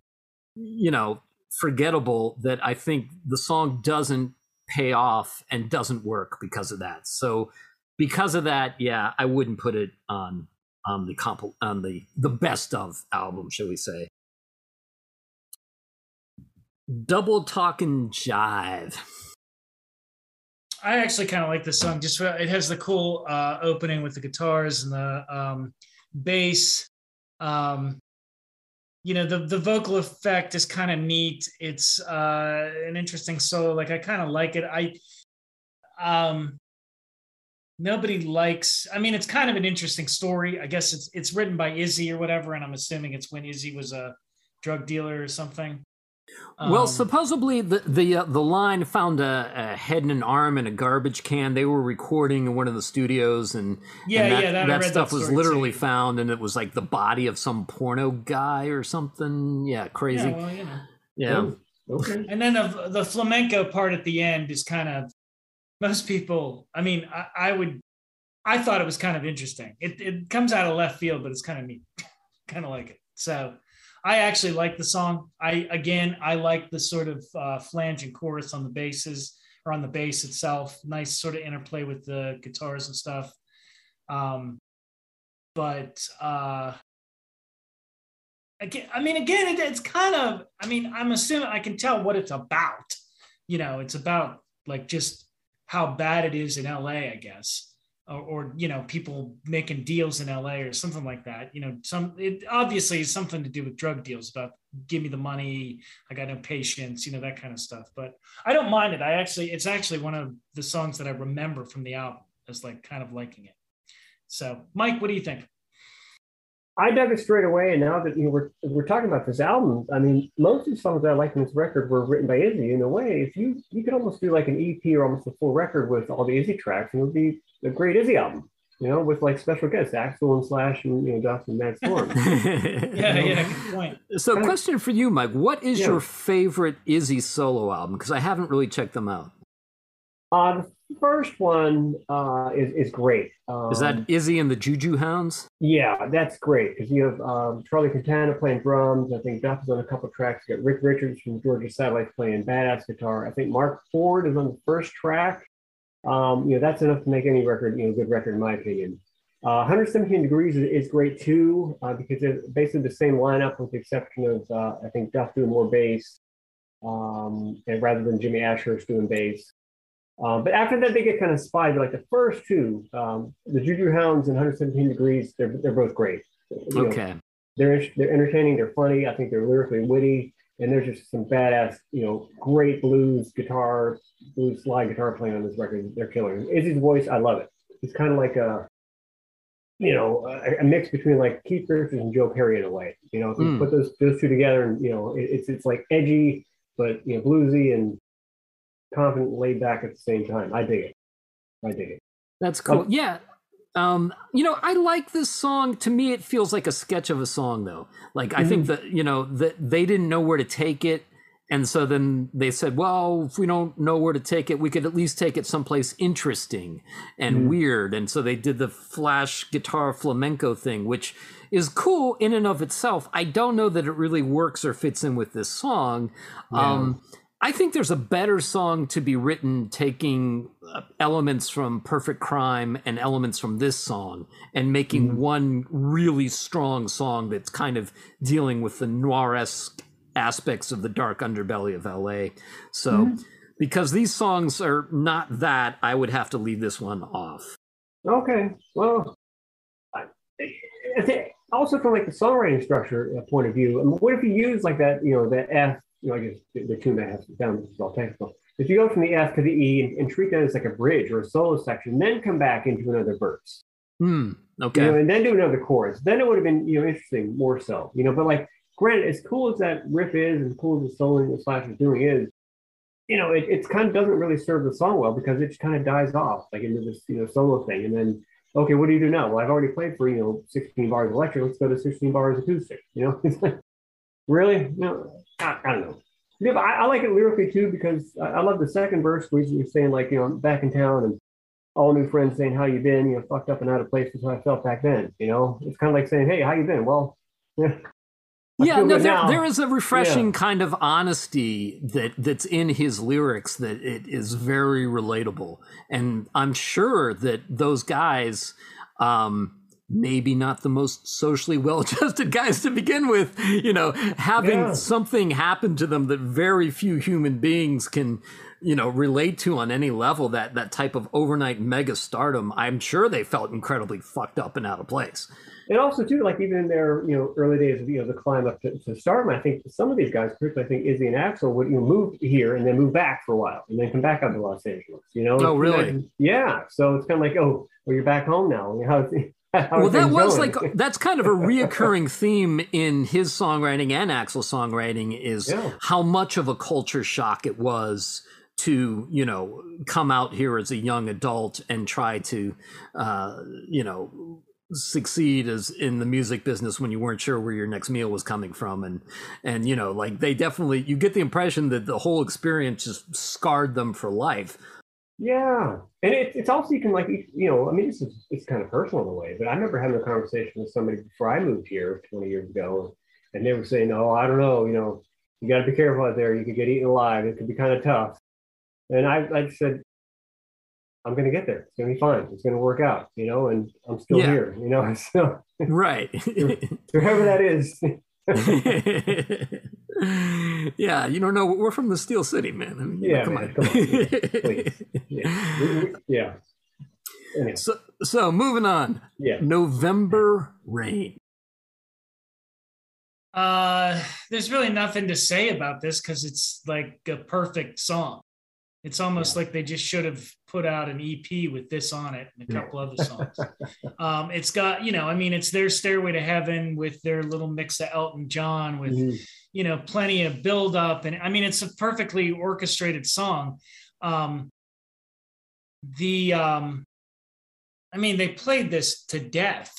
you know, forgettable that I think the song doesn't pay off and doesn't work because of that. So because of that, yeah, I wouldn't put it on on the comp on the the best of album, shall we say. Double talking jive. I actually kind of like this song. Just it has the cool uh, opening with the guitars and the um, bass. Um, you know, the the vocal effect is kind of neat. It's uh, an interesting solo. Like I kind of like it. I um, nobody likes. I mean, it's kind of an interesting story. I guess it's it's written by Izzy or whatever, and I'm assuming it's when Izzy was a drug dealer or something. Well, um, supposedly the the uh, the line found a, a, head and an arm in a garbage can. They were recording in one of the studios, and yeah, and that, yeah, that, that stuff that was literally too. found, and it was like the body of some porno guy or something. Yeah, crazy. Yeah, well, you know. yeah. Oh, okay. And then the the flamenco part at the end is kind of most people. I mean, I, I would. I thought it was kind of interesting. It it comes out of left field, but it's kind of neat. kind of like it. So I actually like the song. I again, I like the sort of uh, flange and chorus on the basses or on the bass itself. Nice sort of interplay with the guitars and stuff. Um, but uh, again, I mean, again, it, it's kind of. I mean, I'm assuming I can tell what it's about. You know, it's about like just how bad it is in LA, I guess or, or, you know people making deals in LA or something like that. You know, some it obviously is something to do with drug deals about give me the money, I got no patience, you know that kind of stuff. But I don't mind it. I actually it's actually one of the songs that I remember from the album as like kind of liking it. So, Mike, what do you think? I dug it straight away, and now that you know, we're we're talking about this album, I mean, most of the songs I like in this record were written by Izzy. In a way, if you you could almost do like an EP or almost a full record with all the Izzy tracks, and it would be a great Izzy album. You know, with like special guests, Axl and Slash, and you know, Dustin Matt Sorum. yeah, yeah, good point. So, question for you, Mike: What is yeah. your favorite Izzy solo album? Because I haven't really checked them out. Uh, the first one uh, is is great. Um, is that um, Izzy and the Juju Hounds? Yeah, that's great because you have um, Charlie Quintana playing drums. I think Duff is on a couple tracks. You got Rick Richards from Georgia Satellites playing badass guitar. I think Mark Ford is on the first track. Um, you know, that's enough to make any record, you know, good record in my opinion. Uh, 117 Degrees is, is great too uh, because it's basically the same lineup with the exception of uh, I think Duff doing more bass, um, and rather than Jimmy Ashhurst doing bass. Um, but after that, they get kind of spotty. Like the first two, um, the Juju Hounds and 117 Degrees, they're, they're both great. You okay. Know, they're, they're entertaining, they're funny. I think they're lyrically witty, and there's just some badass, you know, great blues guitar, blues slide guitar playing on this record. They're killing. Izzy's voice, I love it. It's kind of like a, you know, a, a, mix between like Keith Richards and Joe Perry in a way. You know, if you Mm. put those those two together, and you know, it, it's it's like edgy, but you know, bluesy and confident, laid back at the same time. I dig it. I dig it. That's cool. Yeah. Um, you know, I like this song. To me, it feels like a sketch of a song, though. Like I think that you know that they didn't know where to take it, and so then they said, "Well, if we don't know where to take it, we could at least take it someplace interesting and Mhm. weird." And so they did the flash guitar flamenco thing, which is cool in and of itself. I don't know that it really works or fits in with this song. Um, I think there's a better song to be written taking uh, elements from Perfect Crime and elements from this song and making Mhm. one really strong song that's kind of dealing with the noir-esque aspects of the dark underbelly of LA. So because these songs are not that, I would have to leave this one off. Okay. Well, I, I think also from like the songwriting structure uh, point of view, I mean, what if you use like that, you know, that F, you know, I guess the, the tune that has down, this is all technical. If you go from the F to the E and, and treat that as like a bridge or a solo section, then come back into another verse, Hmm. Okay. you know, and then do another chorus, then it would have been, you know, interesting more so, you know, but like, granted, as cool as that riff is, and cool as the soloing the Slash is doing is, you know, it, it's kind of doesn't really serve the song well because it just kind of dies off like into this, you know, solo thing. And then, okay, what do you do now? Well, I've already played for, you know, 16 bars electric. Let's go to 16 bars acoustic. You know, it's like, really? No, I, I don't know. Yeah, but I, I like it lyrically too because I, I love the second verse where you're saying like, you know, back in town and all new friends saying how you been, you know, fucked up and out of place is how I felt back then. You know, it's kind of like saying, hey, how you been? Well, yeah. I yeah, no, there, there is a refreshing kind of honesty that that's in his lyrics that it is very relatable, and I'm sure that those guys, um, maybe not the most socially well-adjusted guys to begin with, you know, having Yeah. something happen to them that very few human beings can, you know, relate to on any level. That that type of overnight mega stardom, I'm sure they felt incredibly fucked up and out of place. And also too, like even in their you know early days of you know the climb up to, to stardom, I think some of these guys, particularly I think Izzy and Axl, would you know, move here and then move back for a while and then come back up to Los Angeles. You know? Oh, really? Yeah. So it's kind of like, oh, well, you're back home now. well that was going? like that's kind of a reoccurring theme in his songwriting and Axl's songwriting is Yeah. how much of a culture shock it was to you know come out here as a young adult and try to uh you know succeed as in the music business when you weren't sure where your next meal was coming from and and you know like they definitely you get the impression that the whole experience just scarred them for life Yeah, and it, it's also you can like you know I mean this is it's kind of personal in a way, but I remember having a conversation with somebody before I moved here 20 years ago, and they were saying, "Oh, I don't know, you know, you got to be careful out there. You could get eaten alive. It could be kind of tough." And I I said, "I'm going to get there. It's going to be fine. It's going to work out, you know." And I'm still Yeah. here, you know. So right whoever that is, yeah, you don't know. We're from the Steel City, man. I mean, Yeah, come man, on. come on. Please. yeah, We- we- yeah. Anyway, so, so moving on. yeah. November Rain. Uh, there's really nothing to say about this because it's like a perfect song. It's almost like they just should have put out an EP with this on it and a Yeah. couple other songs. um, it's got, you know, I mean, it's their Stairway to Heaven with their little mix of Elton John with, Mhm. You know, plenty of build up. And I mean, it's a perfectly orchestrated song. Um, the, um, I mean, they played this to death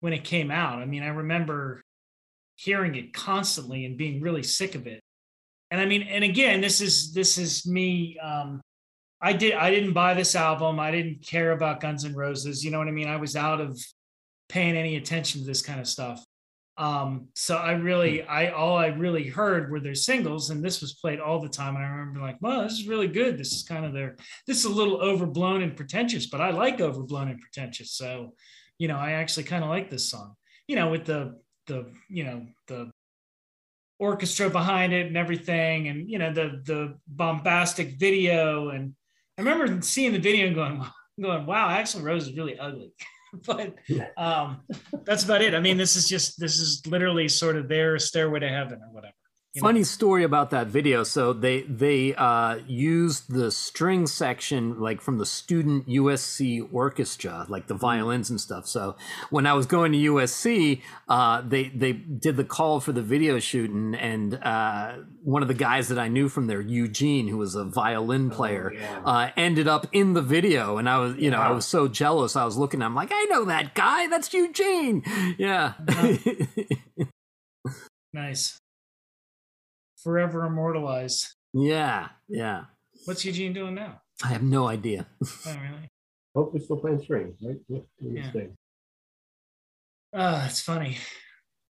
when it came out. I mean, I remember hearing it constantly and being really sick of it. And I mean, and again, this is this is me. Um, I did I didn't buy this album. I didn't care about Guns and Roses. You know what I mean? I was out of paying any attention to this kind of stuff. Um, so I really, I all I really heard were their singles, and this was played all the time. And I remember like, wow, this is really good. This is kind of their, this is a little overblown and pretentious, but I like overblown and pretentious. So, you know, I actually kind of like this song. You know, with the the you know the orchestra behind it and everything, and you know the the bombastic video. And I remember seeing the video and going, going, wow, Axl Rose is really ugly. but um, that's about it. I mean, this is just this is literally sort of their stairway to heaven or whatever. You know? Funny story about that video. So they they uh, used the string section like from the student USC orchestra, like the violins and stuff. So when I was going to USC, uh, they they did the call for the video shoot, and, and uh, one of the guys that I knew from there, Eugene, who was a violin player, yeah. uh, ended up in the video, and I was you know I was so jealous. I was looking, I'm like, I know that guy. That's Eugene. Yeah. nice. Forever immortalized. yeah. Yeah. What's Eugene doing now? I have no idea. Oh, really? Hopefully still playing strings, right? Yeah, doing his Yeah. Oh, that's funny.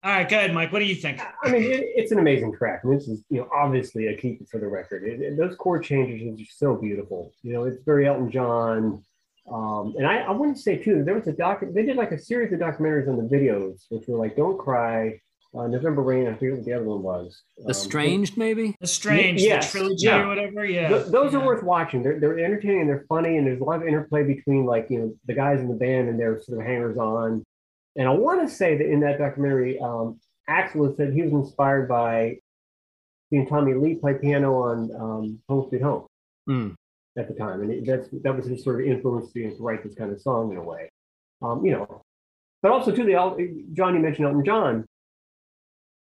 All right, go ahead, Mike. What do you think? I mean, it, it's an amazing track. I mean, this is, you know, obviously a keeper for the record. It, it- those chord changes are just so beautiful. You know, it's very Elton John. Um, and I, I want to say too, there was a doc. They did like a series of documentaries on the videos, which were like "Don't Cry," uh, "November Rain." I forget what the other one was. The Um, Strange, maybe. The Strange, yes, the trilogy yeah. or whatever. Yeah. Th- those yeah. are worth watching. They're, they're entertaining. They're funny, and there's a lot of interplay between like you know the guys in the band and their sort of hangers on. And I want to say that in that documentary, um, Axl had said he was inspired by seeing Tommy Lee play piano on um, Home Sweet Home Mm. at the time, and it, that's that was his sort of influence to, to write this kind of song in a way. Um, you know, but also too, the El- John you mentioned Elton John.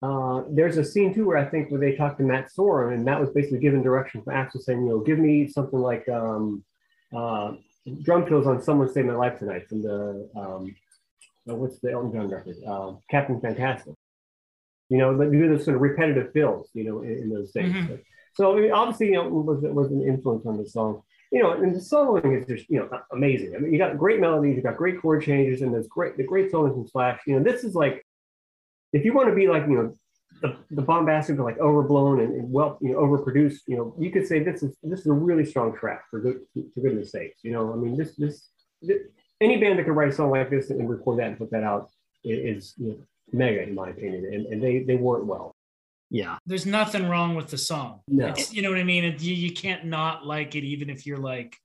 Uh, there's a scene too where I think where they talked to Matt Sorum, and Matt was basically given direction from Axl saying, you know, give me something like um, uh, drum fills on "Someone Saved My Life Tonight" from the um, uh, what's the Elton John record, um, Captain Fantastic. You know, but do those sort of repetitive fills, you know, in, in those things. Mhm. So I mean, obviously, you know, was was an influence on the song. You know, and the soloing is just you know amazing. I mean, you got great melodies, you got great chord changes, and there's great the great soloing from Slash. You know, this is like if you want to be like you know the, the bombastic, but like overblown and, and well, you know, overproduced. You know, you could say this is this is a really strong track for good for goodness sakes. You know, I mean, this this, this any band that could write a song like this and record that and put that out is you know, mega in my opinion, and, and they they work well. Yeah. There's nothing wrong with the song. No. It's- you know what I mean? It, you, you can't not like it, even if you're like,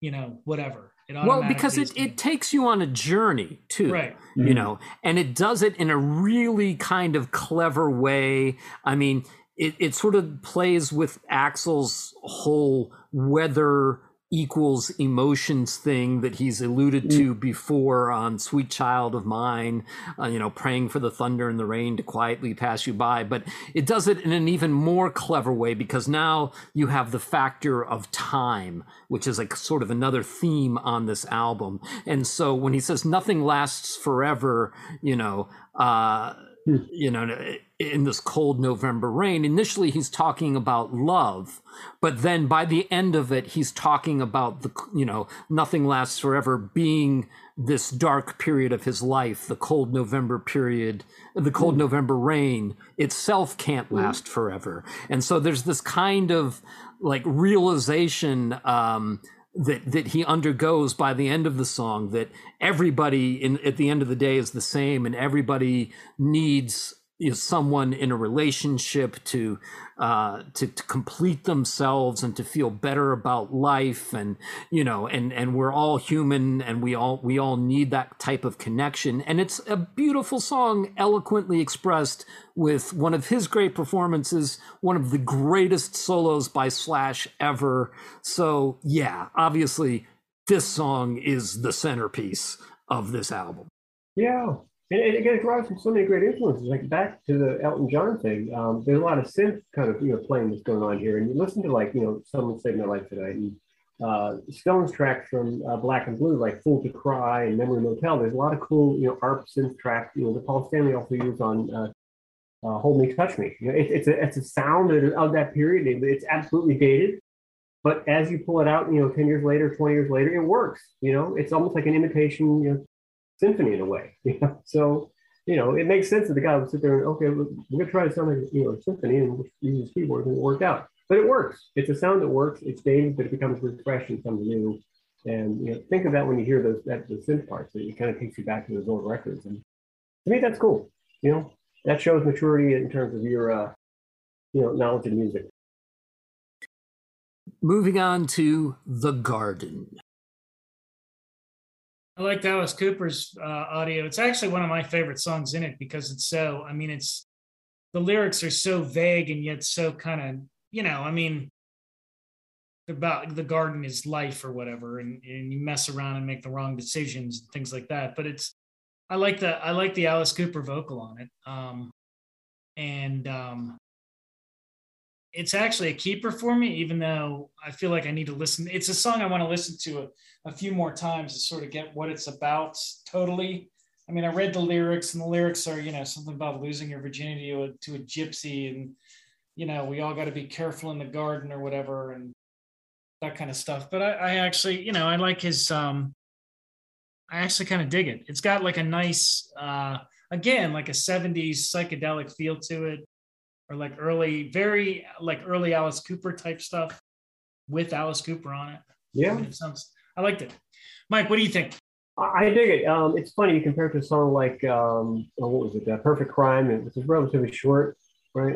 you know, whatever. It Well, because automatically it, is gonna- it takes you on a journey too. right. You mm-hmm. know, and it does it in a really kind of clever way. I mean, it, it sort of plays with Axl's whole weather equals emotions thing that he's alluded to before on Sweet Child of Mine, uh, you know, praying for the thunder and the rain to quietly pass you by. But it does it in an even more clever way because now you have the factor of time, which is like sort of another theme on this album. And so when he says nothing lasts forever, you know, uh, Hmm. you know, in this cold November rain, initially he's talking about love, but then by the end of it, he's talking about the, you know, nothing lasts forever being this dark period of his life, the cold November period, the cold hmm. November rain itself can't hmm. last forever. And so there's this kind of like realization, um, that that he undergoes by the end of the song that everybody in at the end of the day is the same and everybody needs someone in a relationship to uh to, to complete themselves and to feel better about life and you know and and we're all human and we all we all need that type of connection. And it's a beautiful song eloquently expressed with one of his great performances one of the greatest solos by slash ever. So yeah obviously this song is the centerpiece of this album. Yeah. And, and again, it draws from so many great influences. Like back to the Elton John thing, um, there's a lot of synth kind of you know playing that's going on here. And you listen to like you know someone saved my life tonight, and uh, Stones tracks from uh, Black and Blue, like Fool to Cry and Memory Motel. There's a lot of cool you know ARP synth tracks. You know that Paul Stanley also used on uh, uh, Hold Me, Touch Me. You know, it, it's a it's a sound of, that period. It- it's absolutely dated. But as you pull it out, you know, 10 years later, 20 years later, it works. You know, it's almost like an imitation, you know, symphony in a way. So, you know, it makes sense that the guy would sit there and, okay, we're going to try to sound like, you know, a symphony and use his keyboard and it worked out. But it works. It's a sound that works. It's dated, but it becomes refreshed and something new. And, you know, think of that when you hear those, that, the synth parts, it kind of takes you back to those old records. And to me, that's cool. You know, that shows maturity in terms of your, uh, you know, knowledge of music. moving on to the garden I liked Alice Cooper's uh, audio. It's actually one of my favorite songs in it because it's so. I mean, it's the lyrics are so vague and yet so kind of you know i mean about the garden is life or whatever and, and you mess around and make the wrong decisions and things like that but it's i like the i like the alice cooper vocal on it um and um it's actually a keeper for me even though i feel like i need to listen it's a song i want to listen to a, a few more times to sort of get what it's about totally i mean i read the lyrics and the lyrics are you know something about losing your virginity to a, to a gypsy and you know we all got to be careful in the garden or whatever and that kind of stuff. But I, I actually, you know, I like his. um I actually kind of or like early, very like early Alice Cooper type stuff with Alice Cooper on it. Yeah, I mean, it sounds. I liked it. Mike, what do you think? I dig it. Um, it's funny you compare it to a song like um, oh, what was it? Uh, Perfect Crime. It was relatively short right?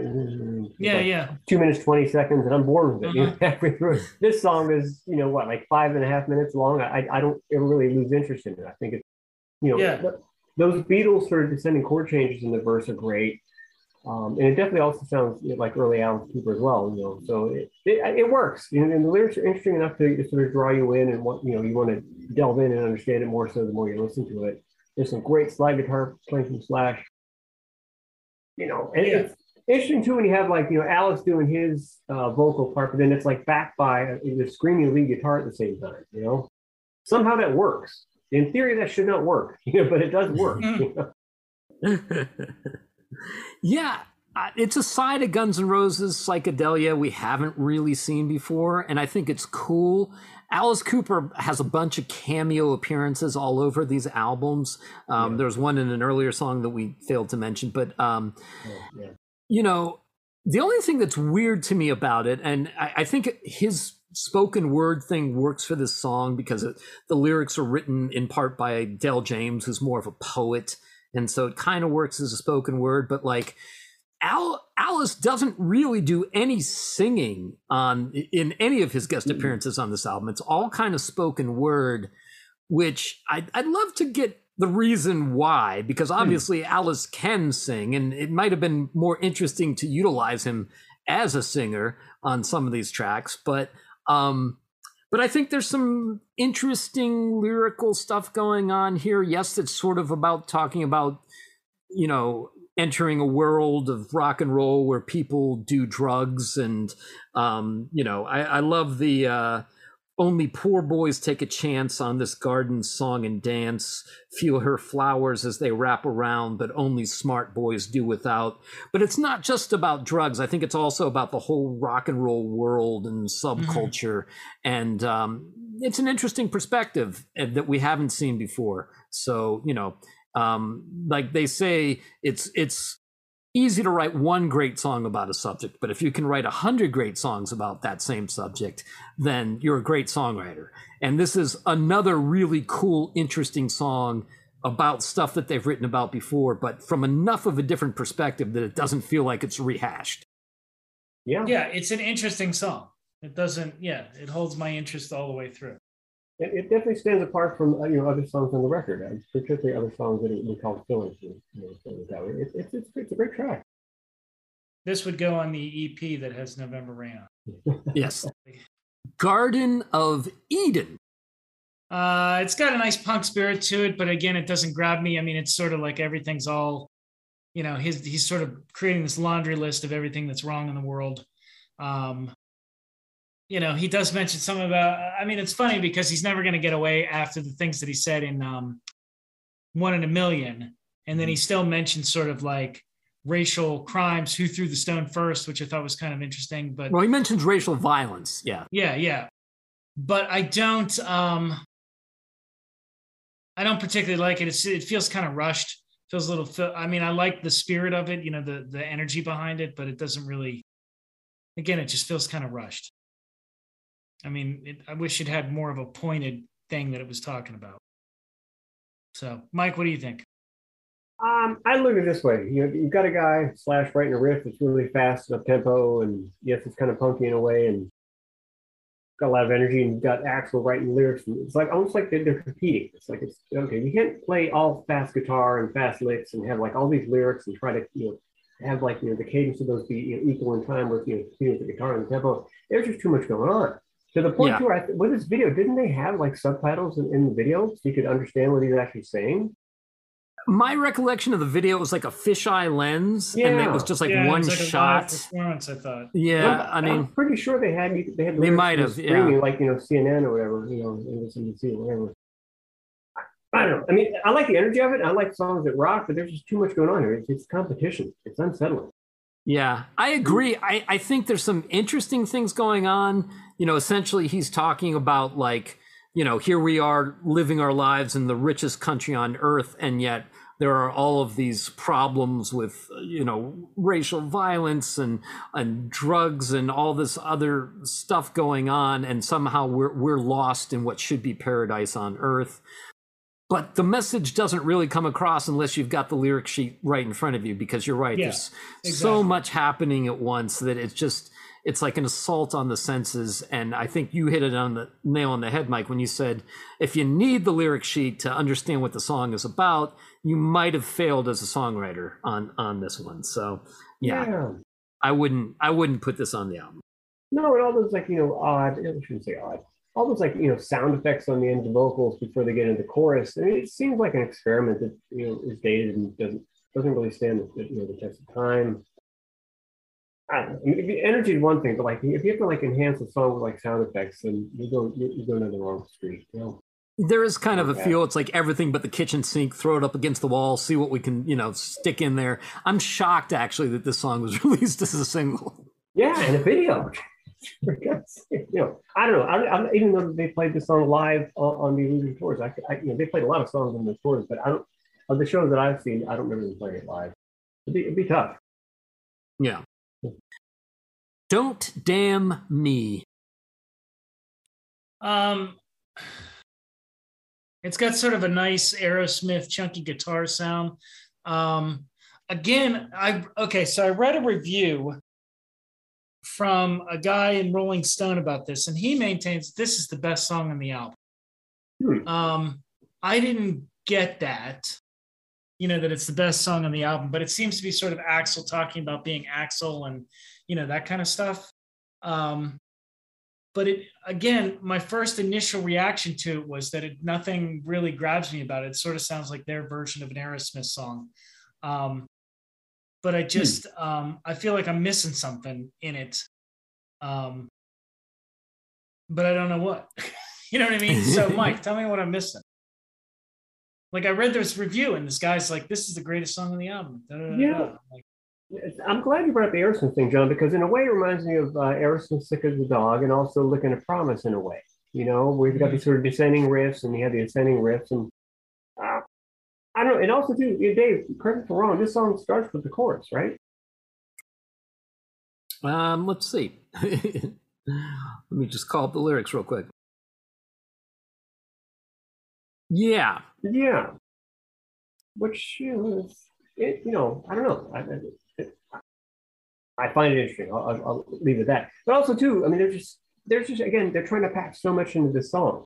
Yeah, like yeah. Two minutes, 20 seconds, and I'm bored with it. Uh-huh. halfway through. This song is, you know, what, like five and a half minutes long. I, I don't ever really lose interest in it. I think it's, you know, Yeah. th- those Beatles sort of descending chord changes in the verse are great. Um, and it definitely also sounds you know, like early Alice Cooper as well, you know. So it, it, it works, you know, and the lyrics are interesting enough to, to sort of draw you in, and what you know, you want to delve in and understand it more so the more you listen to it. There's some great slide guitar playing from Slash, you know, and Yeah. it's interesting too when you have like you know Alice doing his uh, vocal part, but then it's like backed by the screaming lead guitar at the same time. You know, somehow that works. In theory, that should not work, you know, but it does work. you know? yeah, it's a side of Guns N' Roses psychedelia we haven't really seen before, and I think it's cool. Alice Cooper has a bunch of cameo appearances all over these albums. Um, Yeah. There's one in an earlier song that we failed to mention, but um, yeah. you know, the only thing that's weird to me about it, and I, I think his spoken word thing works for this song because it, the lyrics are written in part by Del James, who's more of a poet, and so it kind of works as a spoken word. But like, Al, Alice doesn't really do any singing on in any of his guest Mhm. appearances on this album. It's all kind of spoken word, which I'd, I'd love to get the reason why, because obviously Alice can sing, and it might have been more interesting to utilize him as a singer on some of these tracks. But um, but I think there's some interesting lyrical stuff going on here. Yes, it's sort of about talking about you know entering a world of rock and roll where people do drugs and um, you know I, I love the uh, only poor boys take a chance on this garden song and dance feel her flowers as they wrap around but only smart boys do without. But it's not just about drugs i think it's also about the whole rock and roll world and subculture. And um, it's an interesting perspective uh, that we haven't seen before. So you know um, like they say it's it's easy to write one great song about a subject but if you can write a hundred great songs about that same subject then you're a great songwriter and this is another really cool interesting song about stuff that they've written about before but from enough of a different perspective that it doesn't feel like it's rehashed yeah, Yeah, it's an interesting song. It doesn't. Yeah, it holds my interest all the way through. It, it definitely stands apart from uh, you know other songs on the record, uh, particularly other songs that we call fillers. You know, so that way. It, it's, it's it's a great track. This would go on the EP that has November Rain on. yes garden of eden Uh, it's got a nice punk spirit to it, but again, it doesn't grab me. I mean, it's sort of like everything's all, you know, his he's sort of creating this laundry list of everything that's wrong in the world. Um, you know, he does mention some about. I mean, it's funny because he's never going to get away after the things that he said in um, One in a Million, and then he still mentions sort of like racial crimes, who threw the stone first, which I thought was kind of interesting. But well he mentions racial violence yeah yeah, yeah. But I don't um I don't particularly like it. It's, it feels kind of rushed. Feels a little I mean, I like the spirit of it, you know, the the energy behind it, but it doesn't really again, it just feels kind of rushed. I mean, it, I wish it had more of a pointed thing that it was talking about. So, Mike, what do you think? Um, I look at it this way. You you've got a guy slash writing a riff that's really fast, up tempo, and yes, it's kind of punky in a way, and got a lot of energy. And got Axl writing lyrics. And it's like almost like they're, they're competing. It's like it's okay. You can't play all fast guitar and fast licks and have like all these lyrics and try to you know have like you know the cadence of those be you know, equal in time with know you know, the guitar and the tempo. There's just too much going on. To the point Yeah. where I, with this video, didn't they have like subtitles in, in the video so you could understand what he's actually saying? My recollection of the video was like a fisheye lens, and it was just like Yeah, one like shot. performance. I thought. Yeah, I'm, I I'm mean, pretty sure they had they had the They might on have, yeah. like you know CNN or whatever, you know, MSNBC or whatever. I don't know. I mean, I like the energy of it. I like songs that rock, but there's just too much going on here. It's, it's competition. It's unsettling. Yeah, I agree. I, I think there's some interesting things going on. You know, essentially, he's talking about like, you know, here we are living our lives in the richest country on earth, and yet there are all of these problems with, uh, you know, racial violence and and drugs and all this other stuff going on, and somehow we're we're lost in what should be paradise on earth. But the message doesn't really come across unless you've got the lyric sheet right in front of you, because you're right. Yeah, There's so much happening at once that it's just it's like an assault on the senses and i think you hit it on the nail on the head mike when you said if you need the lyric sheet to understand what the song is about you might have failed as a songwriter on on this one so yeah, i wouldn't i wouldn't put this on the album No, and all those like you know odd. I shouldn't say odd. All those like you know sound effects on the end of vocals before they get into chorus. I mean, it seems like an experiment that you know is dated and doesn't doesn't really stand the you know the test of time. I don't know. I mean, the energy is one thing, but like if you have to like enhance a song with like sound effects, then you go you, you go down the wrong street. You know? there is kind of a feel it's like everything but the kitchen sink throw it up against the wall see what we can you know stick in there i'm shocked actually that this song was released as a single Yeah, and a video. For God's sake, you know, I don't know. I, I, even though they played this song live on, on the Illusion tours, I, I, you know, they played a lot of songs on the tours, but I don't. Of the shows that I've seen, I don't remember them playing it live. It'd be, it'd be tough. yeah don't damn me Um, it's got sort of a nice Aerosmith chunky guitar sound. Um, again, I okay, so I read a review from a guy in Rolling Stone about this, and he maintains this is the best song on the album. Hmm. Um, I didn't get that, you know, that it's the best song on the album, but it seems to be sort of Axl talking about being Axl and you know that kind of stuff. Um, but it again my first initial reaction to it was that it nothing really grabs me about it it sort of sounds like their version of an aerosmith song um, but i just um, i feel like i'm missing something in it um, but i don't know what you know what i mean so mike tell me what i'm missing like i read this review and this guy's like this is the greatest song on the album Da, da, da. Yeah. I'm like, I'm glad you brought up the Aerosmith thing, John, because in a way it reminds me of uh, Aerosmith Sick as a Dog and also Looking at Promise in a way. You know, you've got these sort of descending riffs and you have the ascending riffs. And I don't know. And also, too, Dave, correct me if I'm wrong, this song starts with the chorus, right? Um, let's see. Let me just call up the lyrics real quick. Yeah, Yeah. Which, you know, it, you know, I don't know. I, I- it, I find it interesting. I'll, I'll, I'll leave it at that. But also, too, I mean, they're just, they're just, again, they're trying to pack so much into this song.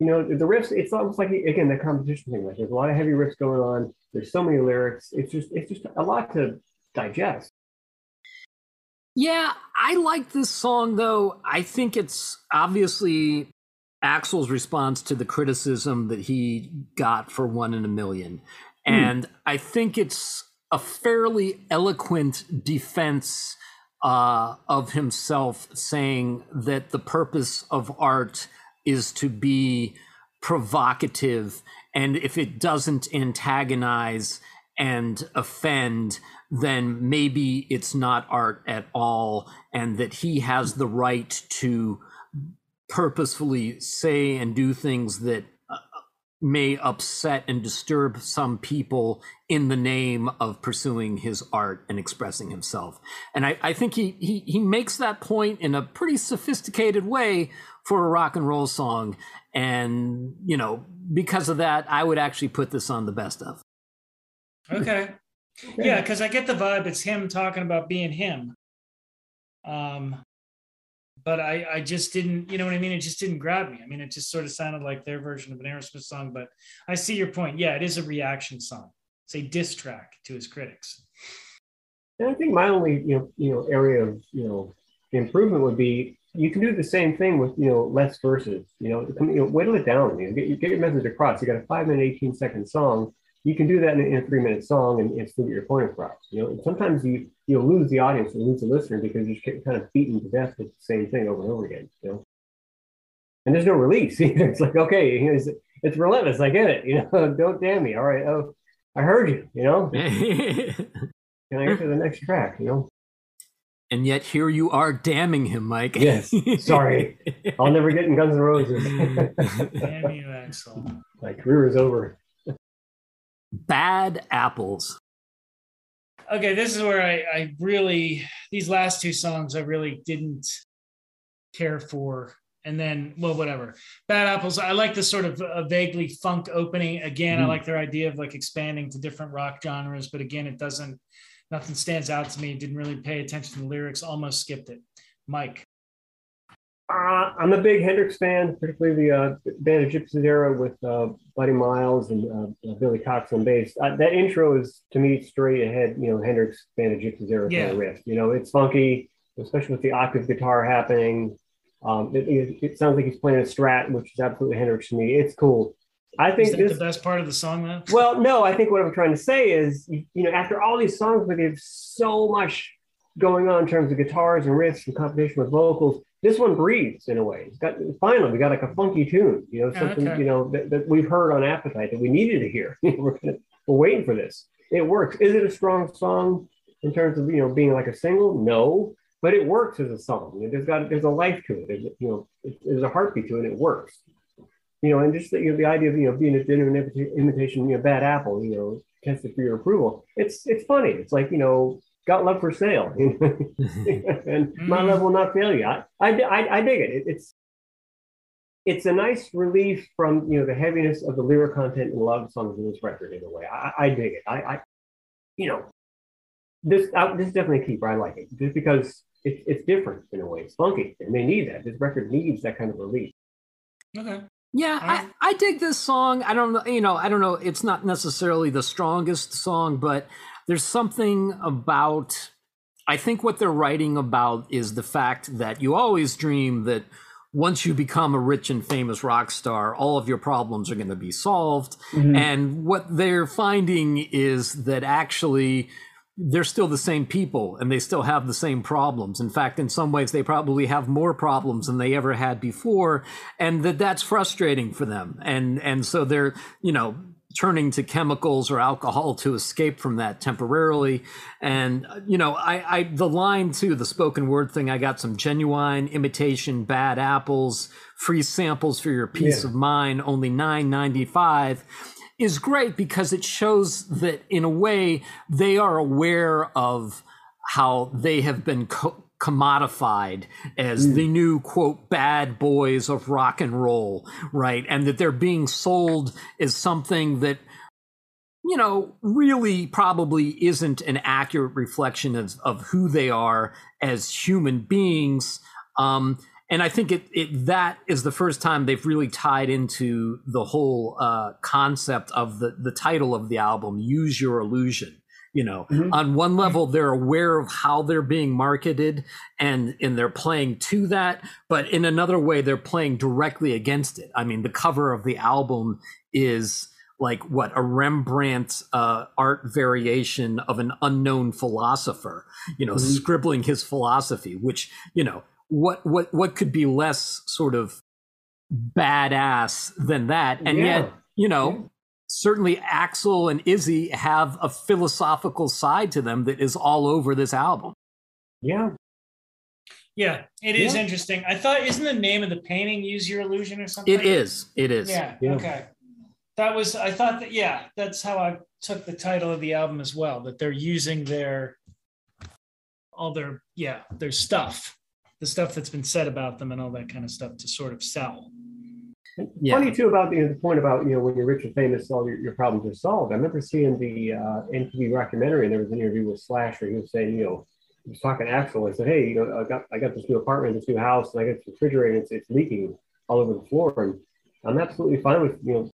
You know, the riffs, it's almost like, again, the competition thing. Like, there's a lot of heavy riffs going on. There's so many lyrics. It's just, it's just a lot to digest. Yeah, I like this song though. I think it's obviously Axl's response to the criticism that he got for One in a Million. And I think it's a fairly eloquent defense uh, of himself saying that the purpose of art is to be provocative. And if it doesn't antagonize and offend, then maybe it's not art at all. And that he has the right to purposefully say and do things that uh, may upset and disturb some people in the name of pursuing his art and expressing himself. And I, I think he, he he makes that point in a pretty sophisticated way for a rock and roll song. And, you know, because of that, I would actually put this on the best of. okay. Yeah because i get the vibe. It's him talking about being him. Um but i i just didn't you know what i mean? It just didn't grab me. I mean it just sort of sounded like their version of an aerosmith song but i see your point. Yeah it is a reaction song. It's a diss track to his critics. And I think my only you know you know area of you know improvement would be you can do the same thing with you know less verses. You know, you know whittle it down. You know, get, get your message across. You got a five minute, eighteen second song. You can do that in a, in a three minute song and, and still get your point across. You know, and sometimes you you'll lose the audience and lose the listener because you're just kind of beaten to death with the same thing over and over again. You know, and there's no release. it's like okay, it's, it's relentless. I get it. You know, don't damn me. All right. Oh, I heard you. You know. Can I get to the next track? You know. And yet here you are damning him, Mike. Yes. Sorry. I'll never get in Guns N' Roses. Mm. Damn you, Axl. My career is over. Bad apples. Okay, this is where I, I really these last two songs I really didn't care for. And then, well, whatever. Bad Apples. I like the sort of a vaguely funk opening. Again, I mm. like their idea of like expanding to different rock genres, but again, it doesn't nothing stands out to me. Didn't really pay attention to the lyrics. Almost skipped it. Mike. Uh, I'm a big Hendrix fan, particularly the uh, Band of Gypsys era with uh, Buddy Miles and uh, uh, Billy Cox on bass. Uh, that intro is to me straight ahead, you know, Hendrix Band of Gypsys era Yeah. kind of riff. You know, it's funky, especially with the octave guitar happening. Um, it, it, it sounds like he's playing a Strat, which is absolutely Hendrix to me. It's cool. I Is think that this the best part of the song though? well, no, I think what I'm trying to say is, you, know, after all these songs where there's so much going on in terms of guitars and riffs and competition with vocals, this one breathes in a way. It's got finally we got like a funky tune, you know, something Okay. you know that, that we've heard on Appetite that we needed to hear. we're, gonna, we're waiting for this. It works. Is it a strong song in terms of you know being like a single? No, but it works as a song. You know, There's got there's a life to it. There's, you know, there's a heartbeat to it. It works you know, and just the, you know, the idea of you know being a genuine imita- imitation, you know, bad apple, you know, tested for your approval. It's it's funny. It's like you know, got love for sale, and my Mm. love will not fail you. I I, I, I dig it. it. It's it's a nice relief from you know the heaviness of the lyric content and love songs in this record in a way. I, I dig it. I, I you know this I, this is definitely a keeper. I like it just because it's it's different in a way. It's funky, and they need that. This record needs that kind of relief. Okay. Yeah, I, I dig this song. I don't know, you know, I don't know. It's not necessarily the strongest song, but there's something about. I think what they're writing about is the fact that you always dream that once you become a rich and famous rock star, all of your problems are going to be solved. Mm-hmm. And what they're finding is that actually they're still the same people and they still have the same problems. In fact, in some ways, they probably have more problems than they ever had before, and that that's frustrating for them. And and so they're you know turning to chemicals or alcohol to escape from that temporarily. And you know, I, I the line too, the spoken word thing. I got some genuine imitation bad apples, free samples for your peace Yeah. of mind, only nine ninety five is great because it shows that in a way they are aware of how they have been co- commodified as the new quote bad boys of rock and roll right? And that they're being sold as something that you know really probably isn't an accurate reflection of, of who they are as human beings. Um, and I think it, it that is the first time they've really tied into the whole uh, concept of the the title of the album, "Use Your Illusion." You know, Mhm. on one level, they're aware of how they're being marketed, and and they're playing to that. But in another way, they're playing directly against it. I mean, the cover of the album is like what a Rembrandt uh, art variation of an unknown philosopher. You know, Mhm. scribbling his philosophy, which you know what what what could be less sort of badass than that and Yeah. yet you know Yeah. certainly Axl and izzy have a philosophical side to them that is all over this album Yeah, Yeah, it is Yeah. interesting. I thought, isn't the name of the painting "Use Your Illusion" or something? it is it is Yeah. Yeah. Okay. That was. I thought that. Yeah, that's how I took the title of the album as well. That they're using their all their yeah their stuff, the stuff that's been said about them and all that kind of stuff to sort of sell. yeah Funny too about you know, the point about you know when you're rich and famous, all your, your problems are solved. I remember seeing the uh, MTV documentary, and there was an interview with Slash where he was saying, you know, he was talking to Axl and said, "Hey, you know, I got I got this new apartment, this new house, and I got this refrigerator, and it's, it's leaking all over the floor, and I'm absolutely fine with you know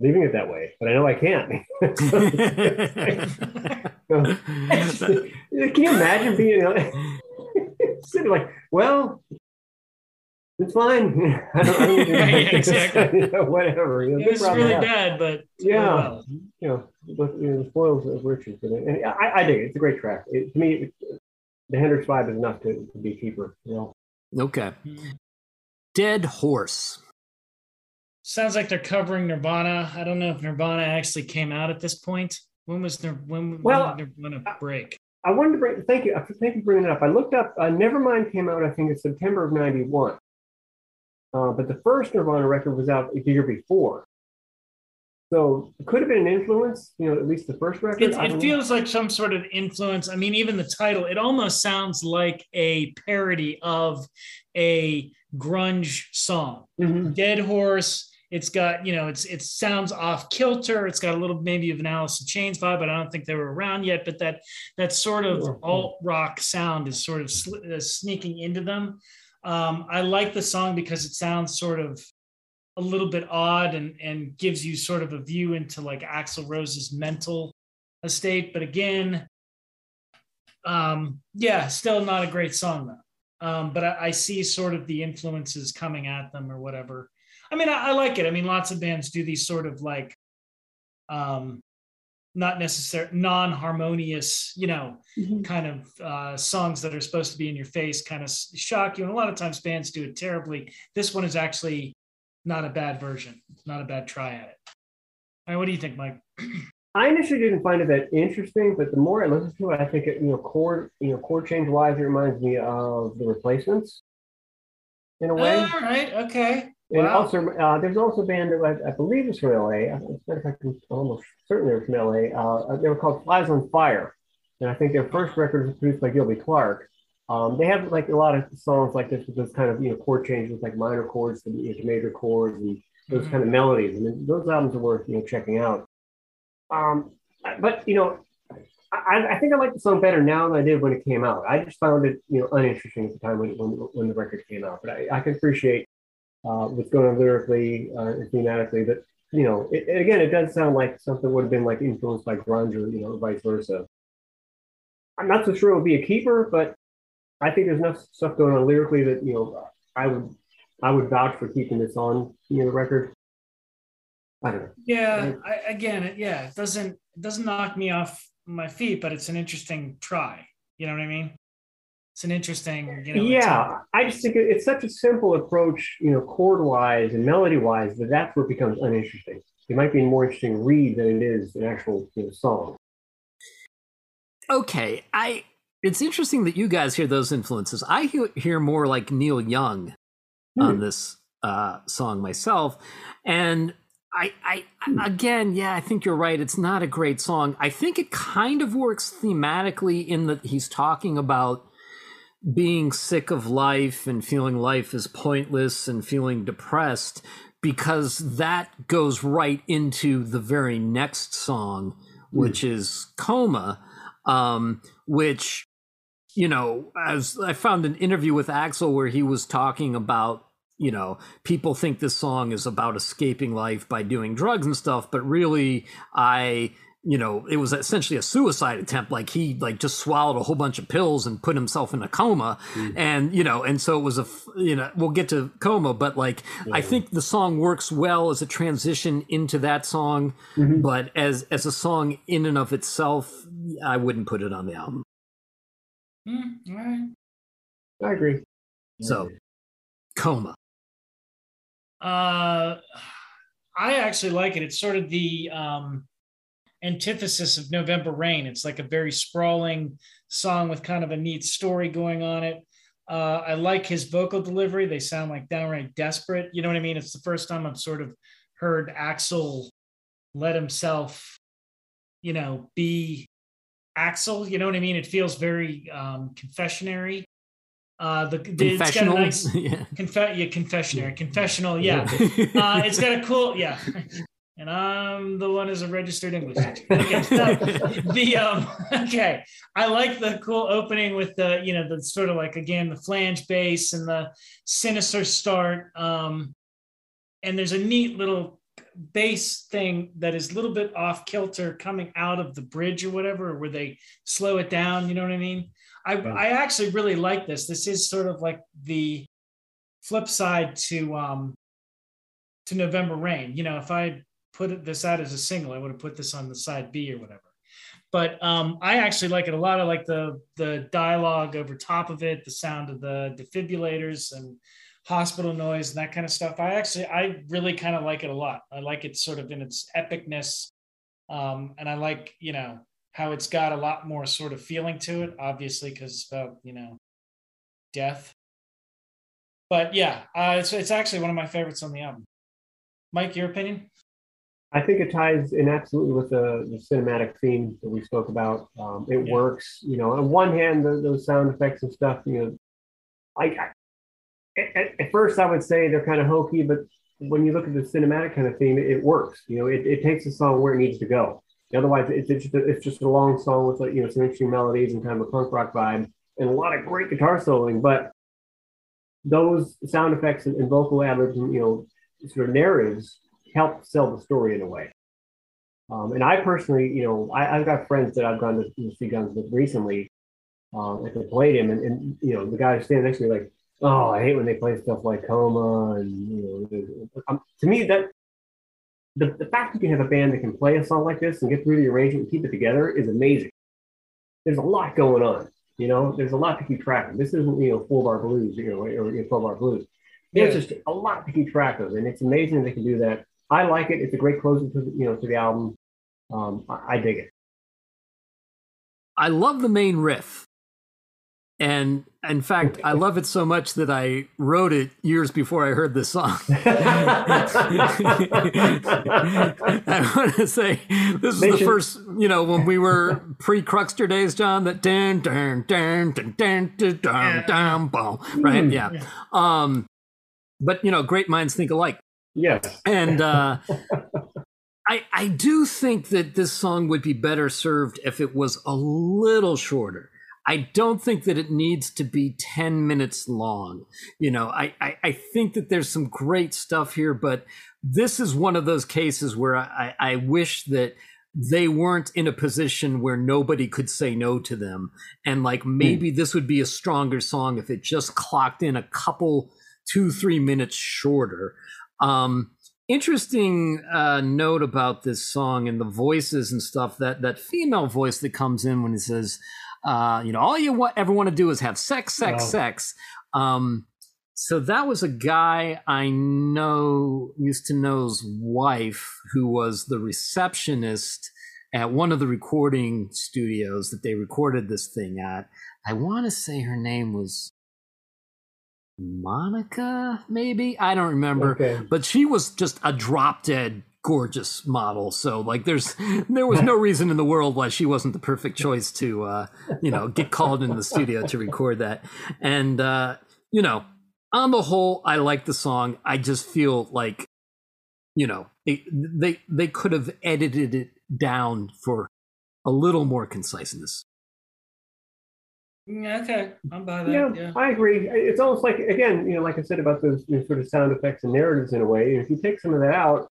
leaving it that way, but I know I can't. Can you imagine being sitting like, well, it's fine. I don't, I don't yeah, exactly. whatever. You know, it was really bad, but yeah, well. you know, but, you know, the spoils of riches. And I, I dig it. It's a great track. It, to me, it, the Hendrix vibe is enough to, to be cheaper. You know. Okay. Dead Horse. Sounds like they're covering Nirvana. I don't know if Nirvana actually came out at this point. When was Nir- when, well, when did Nirvana uh, break? I wanted to bring. Thank you. Thank you for bringing it up. I looked up. Uh, Nevermind came out. I think in September of '91. Uh, but the first Nirvana record was out a year before. So it could have been an influence, you know, at least the first record. It, it feels like some sort of influence. I mean, even the title, it almost sounds like a parody of a grunge song. Mm-hmm. Dead Horse. It's got, you know, it's it sounds off kilter. It's got a little maybe of an Alice in Chains vibe, but I don't think they were around yet. But that that sort of alt rock sound is sort of sl- uh, sneaking into them. Um, I like the song because it sounds sort of a little bit odd and and gives you sort of a view into like Axl Rose's mental estate. But again, um, yeah, still not a great song though. Um, but I, I, see sort of the influences coming at them or whatever. I mean, I, I like it. I mean, lots of bands do these sort of like um, not necessary non-harmonious you know mm-hmm. kind of uh, songs that are supposed to be in your face kind of shock you. And a lot of times bands do it terribly. This one is actually not a bad version not a bad try at it. All right what do you think mike? I initially didn't find it that interesting but the more i listen to it i think it you know chord you know chord change wise it reminds me of the replacements in a way. All right okay and wow. also, uh, there's also a band that I, I believe is from LA. As a matter of fact, I'm almost certain they're from LA. Uh, they were called Flies on Fire. And I think their first record was produced by Gilby Clarke. Um, they have like a lot of songs like this with this kind of you know chord changes, like minor chords to, you know, to major chords and those mm-hmm. kind of melodies. And those albums are worth you know checking out. Um, but you know, I, I, think I like the song better now than I did when it came out. I just found it you know uninteresting at the time when when, when the record came out. But I, I can appreciate uh, what's going on lyrically uh, and thematically. But you know, it, again, it does sound like something would have been like influenced by grunge or you know, vice versa. I'm not so sure it would be a keeper, but I think there's enough stuff going on lyrically that you know I would I would vouch for keeping this on you know the record. I don't know. Yeah, I, again, yeah, it doesn't it doesn't knock me off my feet, but it's an interesting try. You know what I mean? It's an interesting, you know. Yeah, I just think it's such a simple approach, you know, chord wise and melody wise, that that's where it becomes uninteresting. It might be a more interesting read than it is an actual you know, song. Okay, I. It's interesting that you guys hear those influences. I hear more like Neil Young hmm. on this uh, song myself, and I, I hmm. again, yeah, I think you're right. It's not a great song. I think it kind of works thematically in that he's talking about being sick of life and feeling life is pointless and feeling depressed because that goes right into the very next song which mm. is coma um, which you know as i found an interview with axl where he was talking about you know people think this song is about escaping life by doing drugs and stuff but really i you know it was essentially a suicide attempt. Like he like just swallowed a whole bunch of pills and put himself in a coma. Mm. and you know and so it was a you know we'll get to coma but like yeah. i think the song works well as a transition into that song. Mm-hmm. but as as a song in and of itself i wouldn't put it on the album. Mm, all right. I agree. So coma. Uh i actually like it. It's sort of the um antithesis of November Rain. It's like a very sprawling song with kind of a neat story going on it. Uh, I like his vocal delivery. They sound like downright desperate. You know what I mean? It's the first time I've sort of heard Axl let himself, you know, be Axl. You know what I mean? It feels very um, confessionary. Uh, the, the it's got a nice yeah. Conf- yeah, confessionary, confessional. Yeah, uh, it's got a cool. Yeah, and I'm the one who's a registered English teacher. Okay, so the um, okay, I like the cool opening with the you know the sort of like again the flange bass and the sinister start. Um, and there's a neat little bass thing that is a little bit off kilter coming out of the bridge or whatever, where they slow it down. You know what I mean? I, I actually really like this. This is sort of like the flip side to um to November Rain. You know, if I put this out as a single, I would have put this on the side B or whatever. But um, I actually like it a lot. I like the the dialogue over top of it, the sound of the defibrillators and hospital noise and that kind of stuff. I actually I really kind of like it a lot. I like it sort of in its epicness, um, and I like you know how it's got a lot more sort of feeling to it. Obviously, because about you know death. But yeah, uh, it's it's actually one of my favorites on the album. Mike, your opinion? I think it ties in absolutely with the, the cinematic theme that we spoke about. Um, it yeah. works, you know. On one hand, the, those sound effects and stuff, you know, I, I at, at, first I would say they're kind of hokey, but when you look at the cinematic kind of theme, it, it works. You know, it, it takes the song where it needs to go. Otherwise, it's, it's, just a, it's just a long song with like you know some interesting melodies and kind of a punk rock vibe and a lot of great guitar soloing. But those sound effects and, and vocal ad libs and you know sort of narratives help sell the story in a way. Um, and I personally, you know, I, have got friends that I've gone to see Guns with recently. Um, if they played him, and, and you know, the guy standing next to me, like, oh, I hate when they play stuff like Coma, and you know, um, to me that the, the fact you can have a band that can play a song like this and get through the arrangement and keep it together is amazing. There's a lot going on, you know. There's a lot to keep track of. This isn't you know four bar blues, you know, or you know, twelve bar blues. There's yeah. just a lot to keep track of, and it's amazing they can do that I like it. It's a great closer to the, you know to the album. Um, I, I dig it. I love the main riff. And in fact, I love it so much that I wrote it years before I heard the song. I want to say this is the first, you know, when we were pre Cruxter days, John, that dun dun dun dun dun dun dun dun boom, right? Hmm. Yeah. Um, but you know, great minds think alike. Yes. And uh, I I do think that this song would be better served if it was a little shorter. I don't think that it needs to be 10 minutes long. You know, I, I, I think that there's some great stuff here, but this is one of those cases where I, I wish that they weren't in a position where nobody could say no to them. And like hmm. maybe mm. this would be a stronger song if it just clocked in a couple, two, three minutes shorter. Um, interesting uh, note about this song and the voices and stuff that that female voice that comes in when he says, uh, you know, all you want, ever want to do is have sex, sex, wow. sex. Um, so that was a guy I know used to know's wife who was the receptionist at one of the recording studios that they recorded this thing at. I want to say her name was Monica, maybe I don't remember, okay. but she was just a drop dead gorgeous model. So like, there's there was no reason in the world why she wasn't the perfect choice to uh, you know get called into the studio to record that. And uh, you know, on the whole, I like the song. I just feel like you know it, they they could have edited it down for a little more conciseness. Yeah, okay, I'm by that. Yeah, yeah, I agree. It's almost like again, you know, like I said about those you know, sort of sound effects and narratives in a way. If you take some of that out,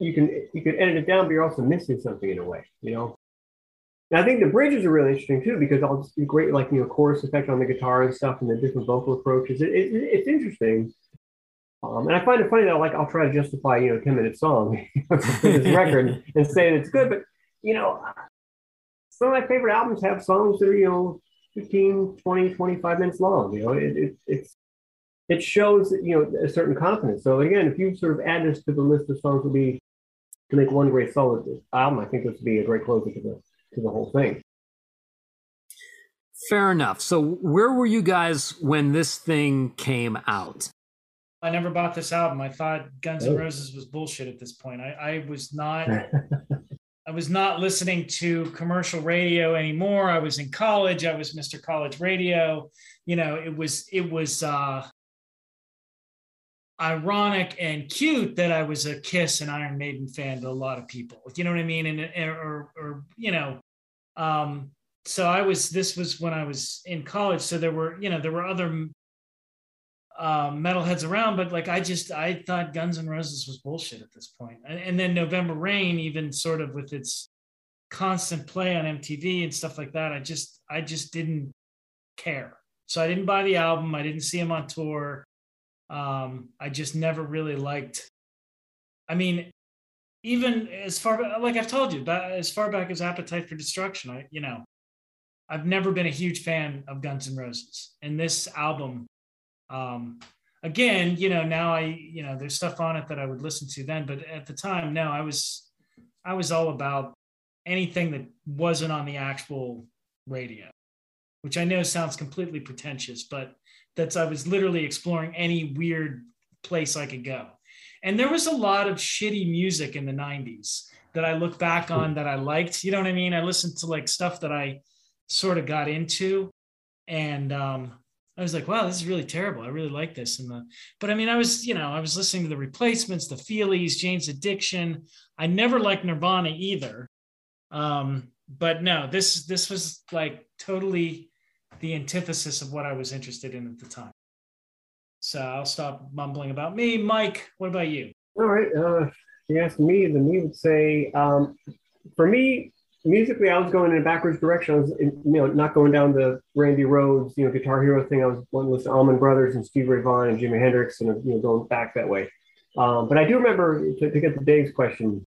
you can you can edit it down, but you're also missing something in a way. You know. And I think the bridges are really interesting too because all this great like you know chorus effect on the guitar and stuff and the different vocal approaches. It, it it's interesting. Um, and I find it funny that like I'll try to justify you know a ten minute song this record and say it's good, but you know some of my favorite albums have songs that are you know 15, 20, 25 minutes long. You know, it, it, it's, it shows, you know, a certain confidence. So again, if you sort of add this to the list of songs would be to make one great solid album, I think this would be a great closer to the, to the whole thing. Fair enough. So where were you guys when this thing came out? I never bought this album. I thought Guns N' oh. Roses was bullshit at this point. I, I was not I was not listening to commercial radio anymore. I was in college. I was Mr. College Radio. You know, it was it was uh, ironic and cute that I was a Kiss and Iron Maiden fan to a lot of people. You know what I mean? And or or you know, um, so I was. This was when I was in college. So there were you know there were other uh, metalheads around, but like I just I thought Guns N' Roses was bullshit at this point. And, and then November Rain, even sort of with its constant play on MTV and stuff like that, I just I just didn't care. So I didn't buy the album. I didn't see him on tour. Um, I just never really liked. I mean, even as far like I've told you, but as far back as Appetite for Destruction, I you know, I've never been a huge fan of Guns N' Roses, and this album um, again, you know, now I, you know, there's stuff on it that I would listen to then, but at the time, no, I was, I was all about anything that wasn't on the actual radio, which I know sounds completely pretentious, but that's, I was literally exploring any weird place I could go. And there was a lot of shitty music in the 90s that I look back on that I liked. You know what I mean? I listened to like stuff that I sort of got into. And um, I was like, wow, this is really terrible. I really like this. And the, but I mean, I was, you know, I was listening to the replacements, the Feelies, Jane's Addiction. I never liked Nirvana either. Um, but no, this this was like totally the antithesis of what I was interested in at the time. So I'll stop mumbling about me. Mike, what about you? All right. Uh, you asked me, then me would say, um, for me, musically, I was going in a backwards direction. I was, you know, not going down the Randy Rhoads, you know, Guitar Hero thing. I was one listen to Allman Brothers and Stevie Ray Vaughan and Jimi Hendrix, and you know, going back that way. Um, but I do remember to, to, get to Dave's question.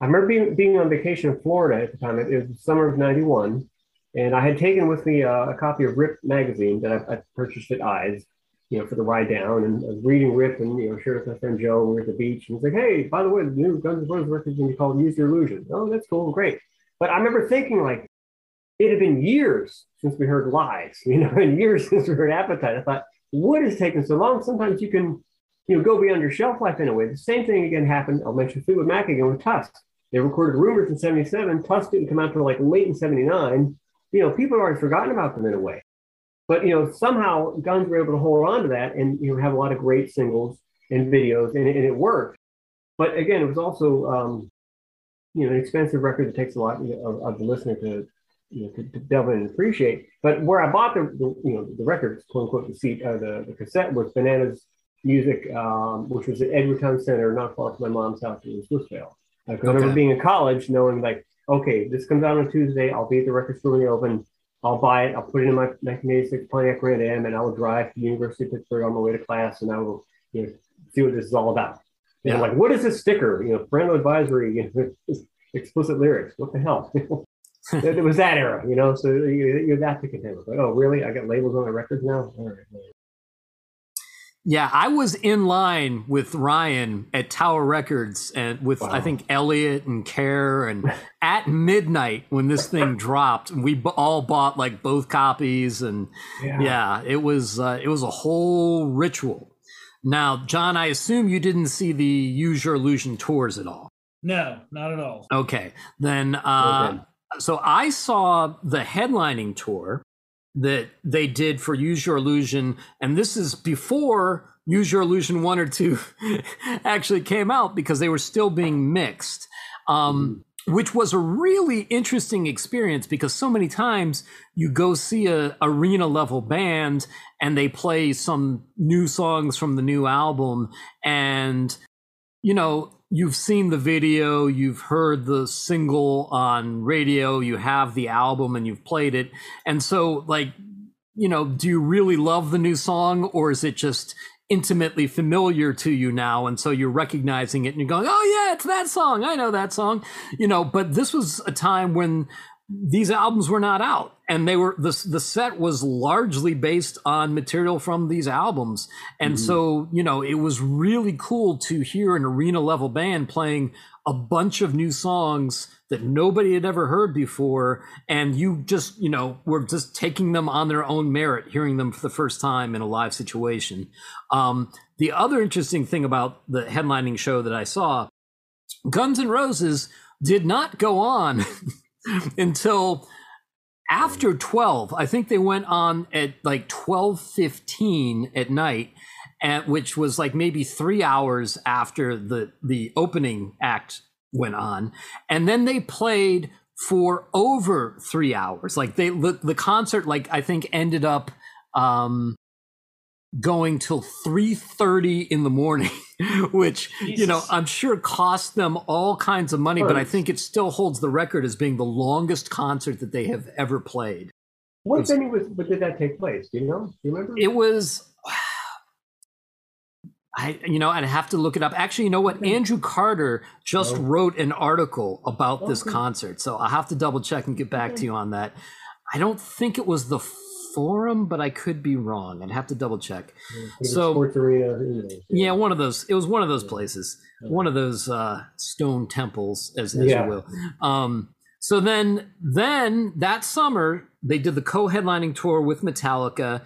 I remember being being on vacation in Florida at the time. It, it was summer of '91, and I had taken with me uh, a copy of Rip magazine that I, I, purchased at Eyes, you know, for the ride down. And I was reading Rip, and you know, shared with my friend Joe. We were at the beach, and he's like, "Hey, by the way, the new Guns N' Roses record is going to be called Use Your Illusion." Oh, that's cool, great. But I remember thinking like it had been years since we heard lies, you know, and years since we heard appetite. I thought, what is taking so long? Sometimes you can, you know, go beyond your shelf life in a way. The same thing again happened. I'll mention Fleetwood Mac again with Tusk. They recorded Rumours in 77. Tusk didn't come out until like late in 79. You know, people have already forgotten about them in a way. But, you know, somehow Guns were able to hold on to that and, you know, have a lot of great singles and videos and, and it worked. But again, it was also, um, you know, an expensive record that takes a lot of, of the listener to, you know, to, to, delve in and appreciate. But where I bought the, the you know, the record, quote unquote, the seat, uh, the, the cassette was Bananas Music, um, which was at Edgewood Towne Center, not far from my mom's house in Swissvale. I remember being in college, knowing like, okay, this comes out on Tuesday. I'll be at the record store when they open. I'll buy it. I'll put it in my 1986 Pontiac Grand Am, and I will drive to the University of Pittsburgh on my way to class, and I will, you know, see what this is all about. Yeah. like, what is this sticker? You know, parental advisory, you know, explicit lyrics. What the hell? it was that era, you know. So you, are that to contend with. Like, oh, really? I got labels on my records now. All right. Yeah, I was in line with Ryan at Tower Records and with wow. I think Elliot and Care and at midnight when this thing dropped, we all bought like both copies and yeah, yeah it was uh, it was a whole ritual. Now, John, I assume you didn't see the Use Your Illusion tours at all. No, not at all. Okay, then. Uh, okay. So I saw the headlining tour that they did for Use Your Illusion, and this is before Use Your Illusion one or two actually came out because they were still being mixed. Um, mm-hmm which was a really interesting experience because so many times you go see a arena level band and they play some new songs from the new album. And you know you've seen the video you've heard the single on radio you have the album and you've played it. And so like you know do you really love the new song or is it just intimately familiar to you now and so you're recognizing it and you're going oh yeah it's that song. I know that song. You know but this was a time when these albums were not out and they were the, the set was largely based on material from these albums. And mm-hmm. so you know it was really cool to hear an arena level band playing a bunch of new songs that nobody had ever heard before and you just you know were just taking them on their own merit hearing them for the first time in a live situation. Um, the other interesting thing about the headlining show that i saw guns n' roses did not go on until after 12 i think they went on at like 12.15 at night at, which was like maybe three hours after the the opening act went on. And then they played for over three hours. Like they the, the concert, like I think ended up um going till 3.30 in the morning which Jesus. you know i'm sure cost them all kinds of money but i think it still holds the record as being the longest concert that they have ever played what venue was what did that take place do you know do you remember it was I, you know, I'd have to look it up. Actually, you know what? Andrew Carter just wrote an article about this concert, so I'll have to double check and get back to you on that. I don't think it was the forum, but I could be wrong. I'd have to double check. So, yeah, one of those. It was one of those places, one of those uh, stone temples, as, as yeah. you will. Um, so then, then that summer they did the co-headlining tour with Metallica.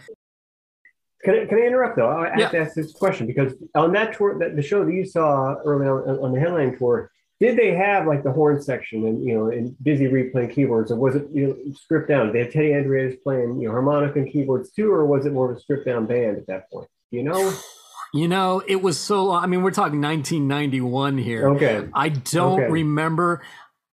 Can I, can I interrupt though? I have yeah. to ask this question because on that tour, that the show that you saw early on on the headline tour, did they have like the horn section and you know and Dizzy Reed playing keyboards, or was it you know stripped down? Did they had Teddy Andreadis playing you know harmonica and keyboards too, or was it more of a stripped down band at that point? You know. You know, it was so long. I mean, we're talking 1991 here. Okay. I don't okay. remember.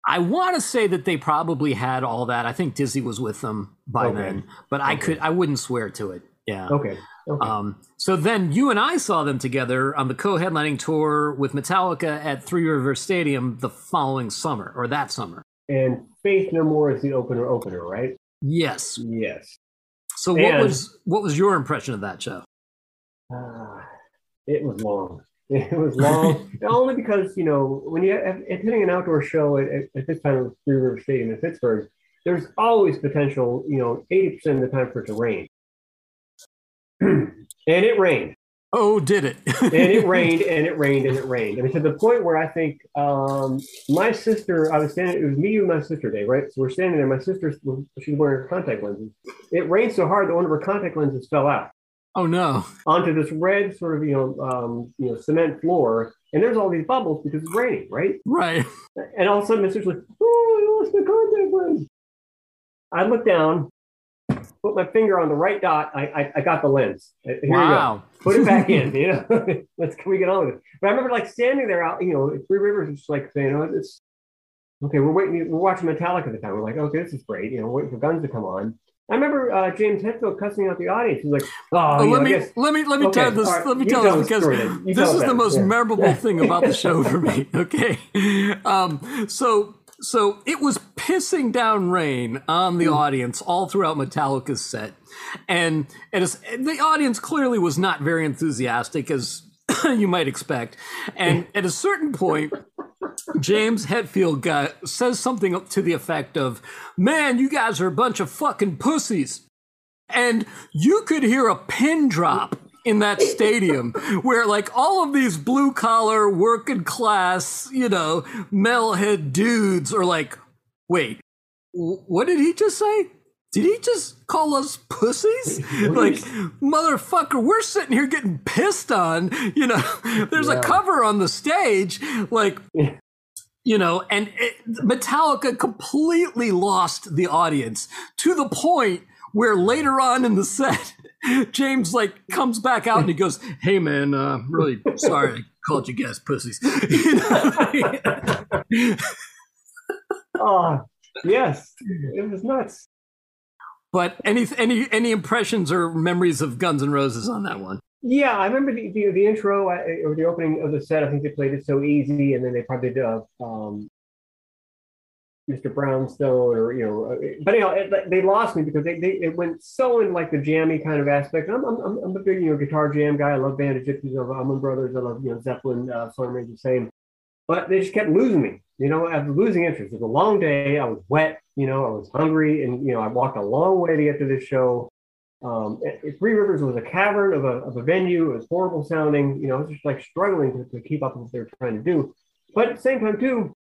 I want to say that they probably had all that. I think Dizzy was with them by okay. then, but I could I wouldn't swear to it. Yeah. Okay. Okay. Um, so then you and I saw them together on the co-headlining tour with Metallica at Three River Stadium the following summer or that summer. And Faith No More is the opener opener, right? Yes. Yes. So and, what was what was your impression of that show? Uh, it was long. It was long, only because you know when you are hitting an outdoor show at, at this time of Three River Stadium in Pittsburgh, there's always potential. You know, eighty percent of the time for it to rain. and it rained. Oh, did it? and it rained and it rained and it rained. I mean, to the point where I think um, my sister, I was standing, it was me and my sister day, right? So we're standing there. My sister, she's wearing contact lenses. It rained so hard that one of her contact lenses fell out. Oh no! Onto this red sort of you know um, you know cement floor, and there's all these bubbles because it's raining, right? Right. And all of a sudden, my sister's like, "Oh, I lost my contact lens." I look down, put my finger on the right dot. I I, I got the lens. Here wow. Put it back in. You know, let's can we get on with it? But I remember like standing there out. You know, Three Rivers just like saying, "Oh, it's okay." We're waiting. We're watching Metallica at the time. We're like, "Okay, this is great." You know, waiting for Guns to come on. I remember uh, James Hetfield cussing out the audience. He's like, "Oh, let, me, let me let me okay, tell this. Right, let me tell this because this is the most yeah. memorable thing about the show for me. Okay, um, so so it was pissing down rain on the mm. audience all throughout Metallica's set, and the audience clearly was not very enthusiastic, as you might expect. And at a certain point, James Hetfield got, says something to the effect of, "Man, you guys are a bunch of fucking pussies." And you could hear a pin drop in that stadium where like all of these blue collar working class you know metalhead dudes are like wait what did he just say did he just call us pussies? like, motherfucker, we're sitting here getting pissed on. You know, there's yeah. a cover on the stage. Like, you know, and it, Metallica completely lost the audience to the point where later on in the set, James like comes back out and he goes, "Hey man, uh, really sorry I called you guys pussies." oh yes, it was nuts. But any any any impressions or memories of Guns N' Roses on that one? Yeah, I remember the, the, the intro or the opening of the set. I think they played it so easy, and then they probably did a um, Mr. Brownstone or you know, but you know it, they lost me because they, they it went so in like the jammy kind of aspect. I'm I'm I'm a big you know guitar jam guy. I love Band of Gypsys. I love Allman Brothers. I love you know Zeppelin. Uh, Storm the same, but they just kept losing me. You know, I was losing interest. It was a long day. I was wet. You know, I was hungry, and you know, I walked a long way to get to this show. Um, Three Rivers was a cavern of a, of a venue. It was horrible sounding. You know, I was just like struggling to, to keep up with what they were trying to do. But at the same time, too,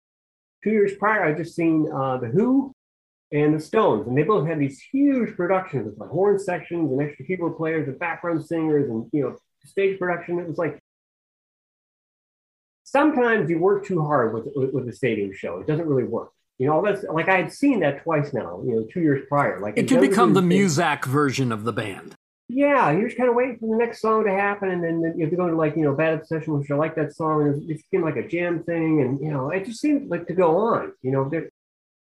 two years prior, I just seen uh, the Who and the Stones, and they both had these huge productions with like horn sections and extra keyboard players and background singers and you know stage production. It was like sometimes you work too hard with with, with a stadium show. It doesn't really work. You know, that's like I had seen that twice now. You know, two years prior. Like it, it can become the Muzak version of the band yeah, you're just kind of waiting for the next song to happen, and then you have to go to like you know Bad Obsession, which I like that song, and it became like a jam thing, and you know it just seemed like to go on, you know. There,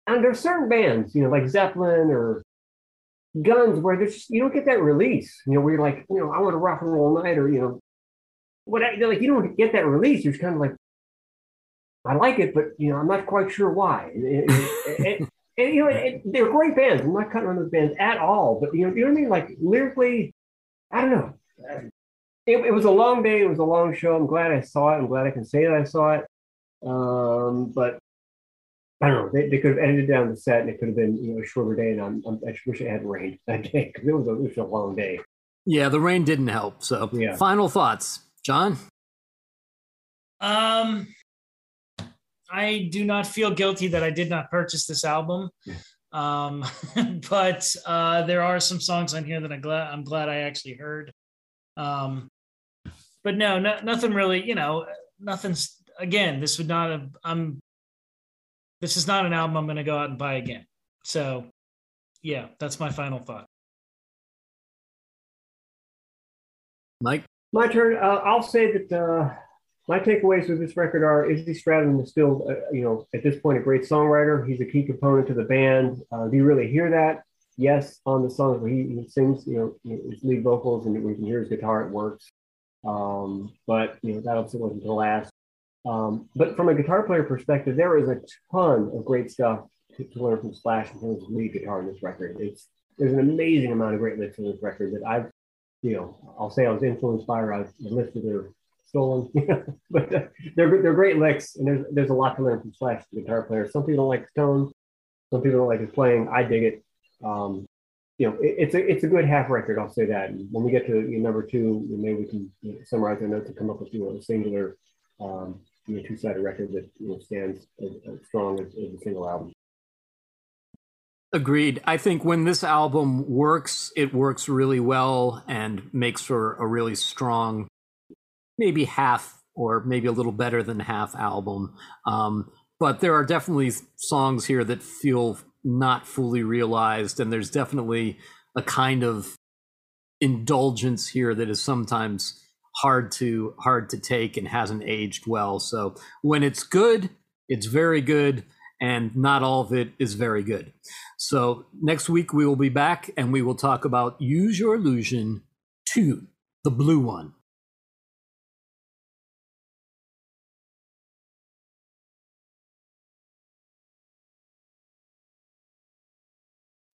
and there's certain bands, you know, like Zeppelin or Guns where there's just, you don't get that release. You know, where you're like, you know, I want to rock and roll night, or you know, what I, like you don't get that release. You're kind of like, I like it, but you know, I'm not quite sure why. And, and, and you know, they're great bands. I'm not cutting on those bands at all, but you know, you know what I mean? Like lyrically, I don't know. It, it, was a long day. It was a long show. I'm glad I saw it. I'm glad I can say that I saw it. Um, but I don't know. They, they could have ended down the set, and it could have been you know a shorter day. And I'm, I'm i wish it had rained that day because it was a, it was a long day. Yeah, the rain didn't help. So, yeah. final thoughts, John. Um, I do not feel guilty that I did not purchase this album. Um, but uh, there are some songs on here that I'm glad I'm glad I actually heard. Um, but no, no, nothing really. You know, nothing's. Again, this would not have. I'm this is not an album I'm going to go out and buy again. So, yeah, that's my final thought. Mike? My turn. Uh, I'll say that uh, my takeaways with this record are Izzy Stradlin is still, uh, you know, at this point, a great songwriter. He's a key component to the band. Uh, do you really hear that? Yes, on the songs where he, he sings, you know, his lead vocals and we can hear his guitar, it works. Um, but, you know, that obviously wasn't the last. Um, but from a guitar player perspective, there is a ton of great stuff to, to learn from Slash in terms of lead guitar in this record. It's there's an amazing amount of great licks in this record that I've, you know, I'll say I was influenced by or I've listed or stolen, but they're they're great licks, and there's there's a lot to learn from Slash, the guitar player. Some people don't like his tone, some people don't like his playing. I dig it. Um, you know, it, it's a it's a good half record. I'll say that. And when we get to you know, number two, maybe we can you know, summarize our notes and come up with you know, a singular um, you know, two-sided record that you know, stands as, as strong as, as, a single album. Agreed. I think when this album works, it works really well and makes for a really strong, maybe half or maybe a little better than half album. Um, but there are definitely songs here that feel not fully realized, and there's definitely a kind of indulgence here that is sometimes hard to hard to take and hasn't aged well. So when it's good, it's very good and not all of it is very good. So next week we will be back and we will talk about Use Your Illusion 2, the blue one.